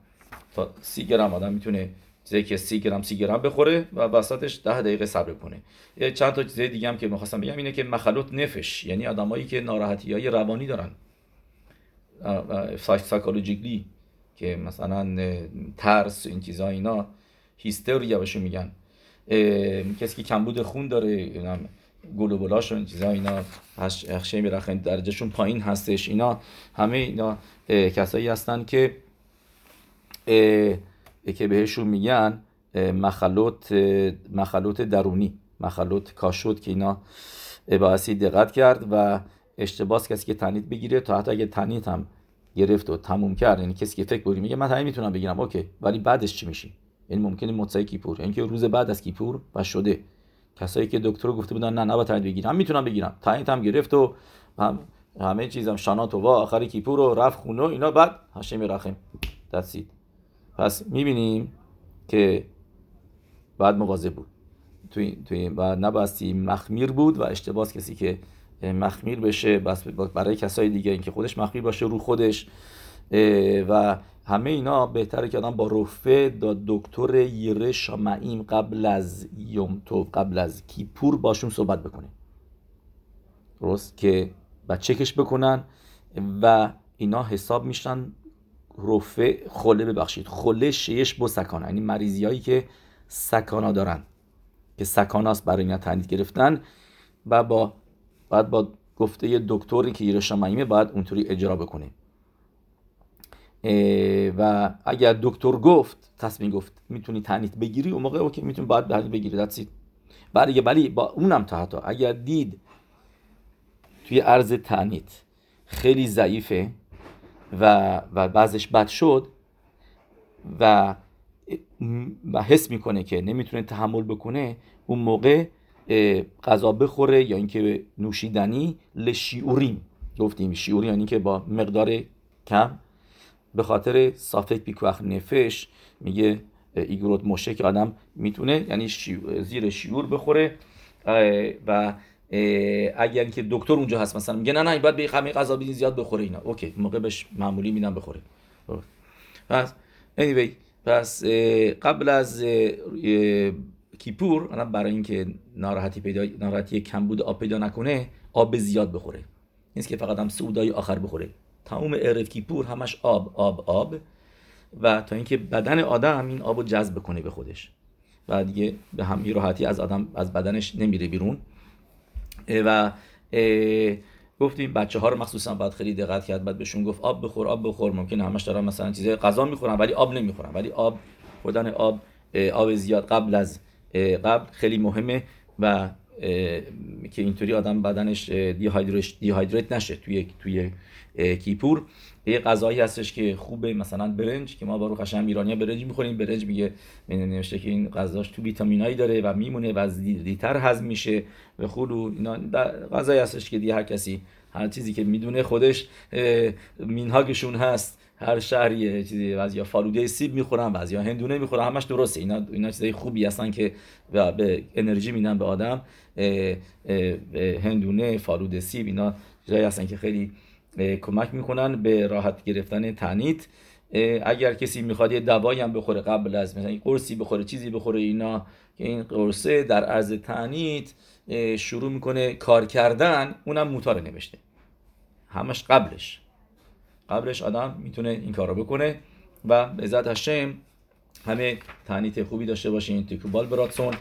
تا سی گرم آدم می‌تونه چیزی که سی گرم سی گرم بخوره و وسطش ده دقیقه صبر کنه. چند تا چیز دیگه هم که می‌خواستم بگم اینه که مخلوط نفش یعنی آدمایی که ناراحتی های روانی دارن. سایکولوژیکلی که مثلا ترس این چیزا اینا هیستریا بهشون میگن. کسی که کمبود خون داره گلوبولاش و این چیزا اینا هخشه میرخن درجهشون پایین هستش اینا همه اینا کسایی هستن که که بهشون میگن مخلوط مخلوط درونی مخلوط کاشود که اینا باعثی دقت کرد و اشتباس کسی که تنید بگیره تا حتی اگه تنید هم گرفت و تموم کرد یعنی کسی که فکر بری میگه من تنید می‌تونم بگیرم اوکی ولی بعدش چی میشی؟ یعنی ممکنه متصای کیپور یعنی که روز بعد از کیپور و شده. کسایی که دکتر گفته بودن نه نباید تنید بگیرم می‌تونم بگیرم. تنید هم گرفت و هم همه چیزم شانات و وا آخر کیپور و رفت خونه اینا بعد هاشم رحم دستید پس می‌بینیم که بعد مواظب بود. توی توی بعد نباستی مخمیر بود و اشتباس کسی که مخمیر بشه بس برای کسای دیگه اینکه خودش مخمیر باشه رو خودش و همه اینا بهتره که آدم با رفه دا دکتر یره شامعیم قبل از یوم تو قبل از کیپور باشون صحبت بکنه. درست؟ که چکش بکنن و اینا حساب میشن رفه خله ببخشید. خله شیش با سکانه. یعنی مریضی هایی که سکانا دارن. که سکاناست برای اینا تنید گرفتن و با بعد با گفته دکتری که ایرشا مهیمه باید اونطوری اجرا بکنه. و اگر دکتر گفت تصمیم گفت می‌تونی تنید بگیری اون موقع اوکی می‌تونی باید تنید بگیری. دستید بعد ولی با اونم تا حتی اگر دید توی عرض تنید خیلی ضعیفه و و بعضش بد شد و و حس می‌کنه که نمی‌تونه تحمل بکنه اون موقع غذا بخوره یا اینکه نوشیدنی لشیوریم گفتیم. شیوری یعنی که با مقدار کم. به خاطر صافک بیکوخ نفش میگه ایگروت مشه که آدم می‌تونه یعنی زیر شیور بخوره و اگر که دکتر اونجا هست مثلا میگه نه نه باید به همه غذا زیاد بخوره اینا. اوکی موقع بهش معمولی میدم بخوره. پس anyway پس قبل از کیپور برای اینکه ناراحتی پیدا ناراحتی کمبود آب پیدا نکنه آب زیاد بخوره. نیست که فقط هم سودای آخر بخوره. تمام عرف کیپور همش آب آب آب. و تا اینکه بدن آدم این آب رو جذب کنه به خودش. و دیگه به همین راحتی از آدم از بدنش نمیره بیرون. و گفتیم بچه ها رو مخصوصا باید خیلی دقت کرد بعد بهشون گفت آب بخور آب بخور. ممکن همش دارن مثلا چیزای غذا می‌خورن ولی آب نمی‌خورن. ولی آب خوردن آب آب زیاد قبل از قبل خیلی مهمه و که اینطوری آدم بدنش دیهایدریت نشه توی توی کیپور. یه غذایی هستش که خوبه مثلا برنج که ما با رو قشنگ ایرانی برنج می‌خوریم. برنج میگه نوشته که این غذاش تو ویتامینایی داره و میمونه و دیتر هضم میشه. و خلو اینا غذایی هستش که دیگه هر کسی هر چیزی که می‌دونه خودش مینهاگشون هست. هر شهری چیزی یا فالوده سیب می‌خورن یا هندونه می‌خورن همش درسته. اینا اینا چیزای خوبی هستن که به انرژی میدن به آدم. هندونه فالوده سیب اینا جایی هستن که خیلی کمک می‌کنن به راحت گرفتن تنیت. اگر کسی می‌خواد یه دوایی هم بخوره قبل از مثلا قرصی بخوره چیزی بخوره اینا که این قرصه در عرض تنیت شروع می‌کنه کار کردن اونم موتار نوشته. همش قبلش. قبلش آدم می‌تونه این کار رو بکنه و به ذات هشم همه تنیت خوبی داشته باشین تیکوبال براتسون.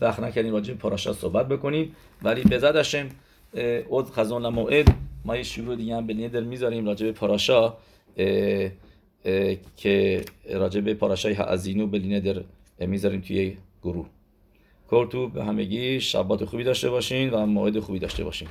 وقت نکردیم راجع پاراشا صحبت بکنیم. ولی به ذات هشم اود خزان موعد. ما یه شروع دیگه هم به نیدر می‌ذاریم راجع به پاراشا که راجع به پاراشای هازینو به نیدر می‌ذاریم توی گروه. کورتو به همگی شبات خوبی داشته باشین و موعد خوبی داشته باشین.